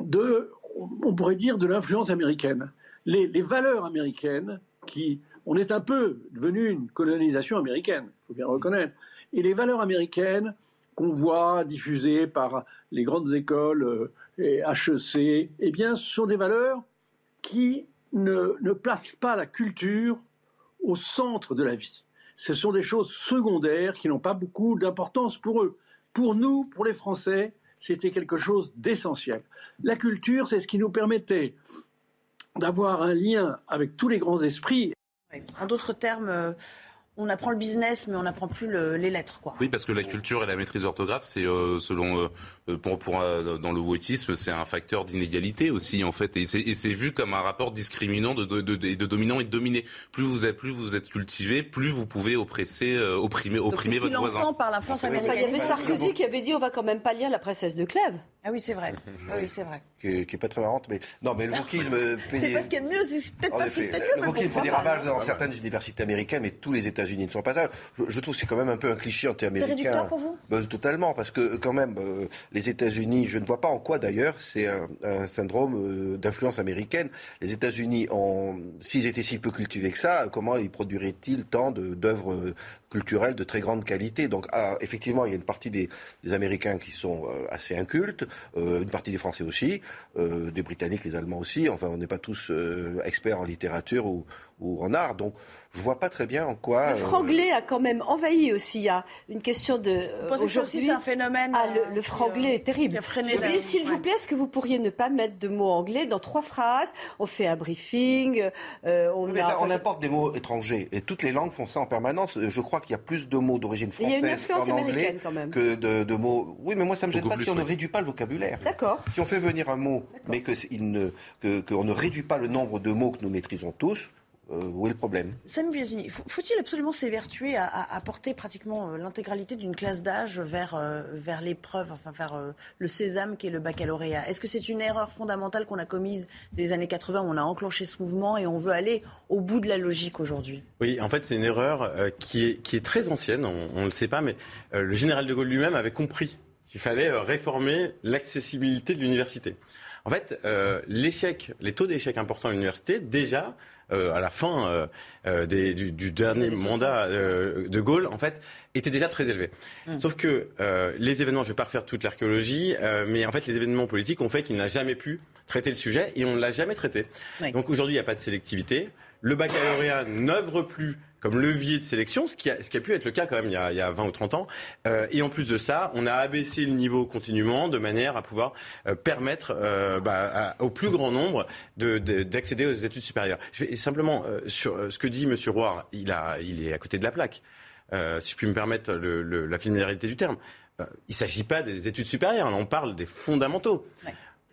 de, on pourrait dire, de l'influence américaine. Les, valeurs américaines, qui, on est un peu devenu une colonisation américaine, il faut bien reconnaître, et les valeurs américaines qu'on voit diffusées par les grandes écoles euh, et HEC, eh bien, sont des valeurs qui ne, ne placent pas la culture au centre de la vie. Ce sont des choses secondaires qui n'ont pas beaucoup d'importance pour eux. Pour nous, pour les Français, c'était quelque chose d'essentiel. La culture, c'est ce qui nous permettait d'avoir un lien avec tous les grands esprits. En d'autres termes, euh, on apprend le business, mais on n'apprend plus les lettres. Quoi. Oui, parce que la culture et la maîtrise orthographe, c'est euh, selon euh, euh, pour, dans le wokisme, c'est un facteur d'inégalité aussi en fait, et c'est vu comme un rapport discriminant de, de, de, de, dominant et de dominé. Plus vous êtes plus vous êtes cultivé, plus vous pouvez oppresser, opprimer, opprimer votre voisin. par l'influence américaine. il y avait Sarkozy qui avait dit on va quand même pas lire la princesse de Clèves. Ah oui, c'est vrai. Ah oui, c'est vrai. Qui est, pas très marrante, mais non, mais le wokisme. c'est parce qu'il y a mieux, c'est peut-être parce qu'il se fait Le wokisme fait des ravages dans certaines universités américaines, mais tous les États-Unis ne sont pas là je, trouve que c'est quand même un peu un cliché anti-américain. C'est réducteur pour vous? Ben, Totalement, parce que quand même, euh, les États-Unis, je ne vois pas en quoi d'ailleurs, c'est un, syndrome euh, d'influence américaine. Les États-Unis, s'ils étaient si peu cultivés que ça, comment ils produiraient-ils tant d'œuvres euh, culturelles de très grande qualité Donc, ah, effectivement, il y a une partie des, Américains qui sont assez incultes, une partie des Français aussi, des Britanniques, les Allemands aussi. Enfin, on n'est pas tous experts en littérature ou, ou en art. Donc, je vois pas très bien en quoi. Le euh, franglais a quand même envahi aussi. Il y a une question de. Euh, aujourd'hui, c'est un phénomène. Ah, le, le franglais est terrible. Je dis, s'il vous plaît, est-ce que vous pourriez ne pas mettre de mots anglais dans trois phrases? On fait un briefing. Euh, on, Mais ça, on importe des mots étrangers. Et toutes les langues font ça en permanence. Je crois qu'il y a plus de mots d'origine française en anglais que de, mots. Oui, mais moi, ça me gêne pas si on ne réduit pas le vocabulaire. D'accord. Si on fait venir un mot, mais qu'on ne, que, ne réduit pas le nombre de mots que nous maîtrisons tous, euh, où est le problème? Sam Biasini, faut-il absolument s'évertuer à, à, porter pratiquement euh, l'intégralité d'une classe d'âge vers, euh, vers l'épreuve, enfin vers le sésame qui est le baccalauréat? Est-ce que c'est une erreur fondamentale qu'on a commise des années 80 où on a enclenché ce mouvement et on veut aller au bout de la logique aujourd'hui? Oui, en fait, c'est une erreur qui, est, qui est très ancienne, on ne le sait pas, mais le général de Gaulle lui-même avait compris qu'il fallait réformer l'accessibilité de l'université. En fait, l'échec, les taux d'échec importants à l'université, déjà, euh, à la fin euh, euh, des, du, du, dernier mandat de Gaulle, en fait, était déjà très élevé. Hum. Sauf que les événements, je ne vais pas refaire toute l'archéologie, mais en fait, les événements politiques ont fait qu'il n'a jamais pu traiter le sujet et on ne l'a jamais traité. Donc aujourd'hui, il n'y a pas de sélectivité. Le baccalauréat n'œuvre plus comme levier de sélection, ce qui, a, ce qui a pu être le cas quand même il y a, il y a 20 ou 30 ans. Euh, et en plus de ça, on a abaissé le niveau continuellement de manière à pouvoir euh, permettre euh, bah, au plus grand nombre d'accéder de, aux études supérieures. Simplement sur ce que dit M. Roy, il, a, il est à côté de la plaque. si je puis me permettre la familiarité du terme. il ne s'agit pas des études supérieures, on parle des fondamentaux.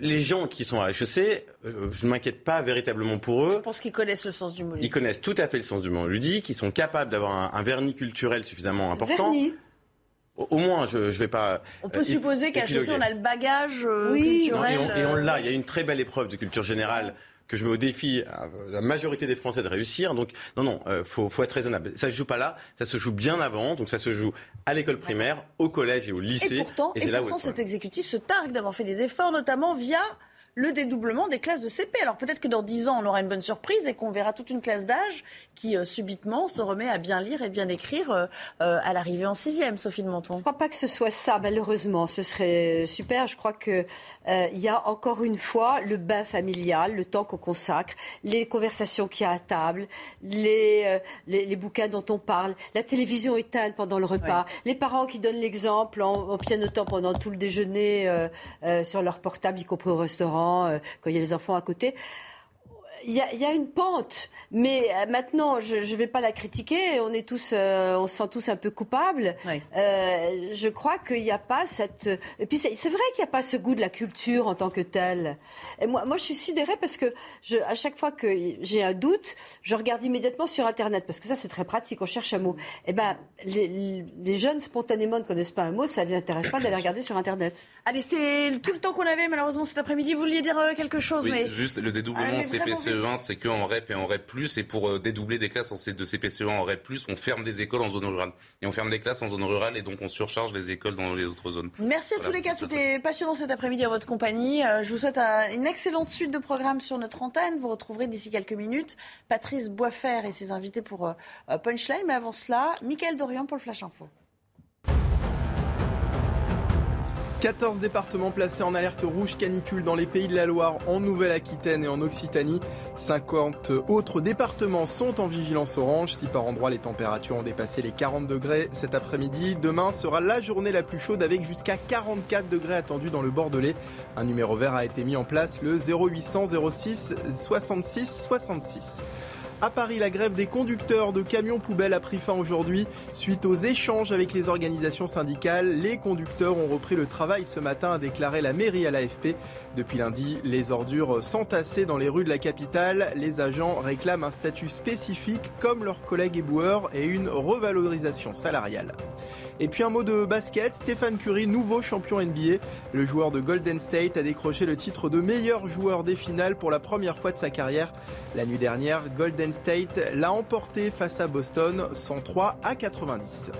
Les gens qui sont à HEC, euh, je ne m'inquiète pas véritablement pour eux. Je pense qu'ils connaissent le sens du mot ludique. Ils connaissent tout à fait le sens du mot ludique, ils sont capables d'avoir un, vernis culturel suffisamment important. Vernis au, moins, je ne vais pas. On peut euh, supposer qu'à HEC, on a le bagage euh, culturel. et on l'a. Il y a une très belle épreuve de culture générale que je mets au défi à la majorité des Français de réussir. Donc, non, non, il faut, faut, être raisonnable. Ça se joue pas là, ça se joue bien avant. Donc, ça se joue à l'école primaire, au collège et au lycée. Et pourtant, et, pourtant cet exécutif se targue d'avoir fait des efforts, notamment via le dédoublement des classes de CP. Alors peut-être que dans 10 ans, on aura une bonne surprise et qu'on verra toute une classe d'âge qui euh, subitement se remet à bien lire et bien écrire euh, euh, à l'arrivée en sixième, Sophie de Menton. Je ne crois pas que ce soit ça, malheureusement. Ce serait super. Je crois qu'il il y a encore une fois le bain familial, le temps qu'on consacre, les conversations qu'il y a à table, les, les, bouquins dont on parle, la télévision éteinte pendant le repas, les parents qui donnent l'exemple en, en pianotant pendant tout le déjeuner sur leur portable, y compris au restaurant euh, quand il y a les enfants à côté il y, a, une pente, mais euh, maintenant, je ne vais pas la critiquer. On est tous, euh, on se sent tous un peu coupables. Euh, je crois qu'il n'y a pas cette. Et puis c'est vrai qu'il n'y a pas ce goût de la culture en tant que tel. Et moi, moi, je suis sidérée parce que je, à chaque fois que j'ai un doute, je regarde immédiatement sur Internet parce que ça, c'est très pratique. On cherche un mot. Et eh ben, les, les, jeunes spontanément ne connaissent pas un mot, ça ne les intéresse pas d'aller regarder sur Internet. Allez, c'est tout le temps qu'on avait malheureusement cet après-midi. Vous vouliez dire quelque chose, oui, mais juste le dédoublement ah, CPCE CE1, c'est qu'en REP et en REP+, et pour euh, dédoubler des classes en C de CPCE1 en REP+, on ferme des écoles en zone rurale. Et on ferme des classes en zone rurale, et donc on surcharge les écoles dans les autres zones. Merci à tous les quatre, c'était passionnant cet après-midi à votre compagnie. Euh, je vous souhaite une excellente suite de programmes sur notre antenne. Vous retrouverez d'ici quelques minutes Patrice Boisfer et ses invités pour euh, Punchline. Mais avant cela, Mickaël Dorian pour le Flash Info. 14 départements placés en alerte rouge canicule dans les pays de la Loire, en Nouvelle-Aquitaine et en Occitanie. 50 autres départements sont en vigilance orange. Si par endroit les températures ont dépassé les 40 degrés cet après-midi, demain sera la journée la plus chaude avec jusqu'à 44 degrés attendus dans le Bordelais. Un numéro vert a été mis en place, le 0800 06 66 66. À Paris, la grève des conducteurs de camions poubelles a pris fin aujourd'hui. Suite aux échanges avec les organisations syndicales, les conducteurs ont repris le travail ce matin, a déclaré la mairie à l'AFP. Depuis lundi, les ordures s'entassaient dans les rues de la capitale. Les agents réclament un statut spécifique comme leurs collègues éboueurs et une revalorisation salariale. Et puis un mot de basket, Stéphane Curry, nouveau champion NBA. Le joueur de Golden State a décroché le titre de meilleur joueur des finales pour la première fois de sa carrière. La nuit dernière, Golden State l'a emporté face à Boston 103 à 90.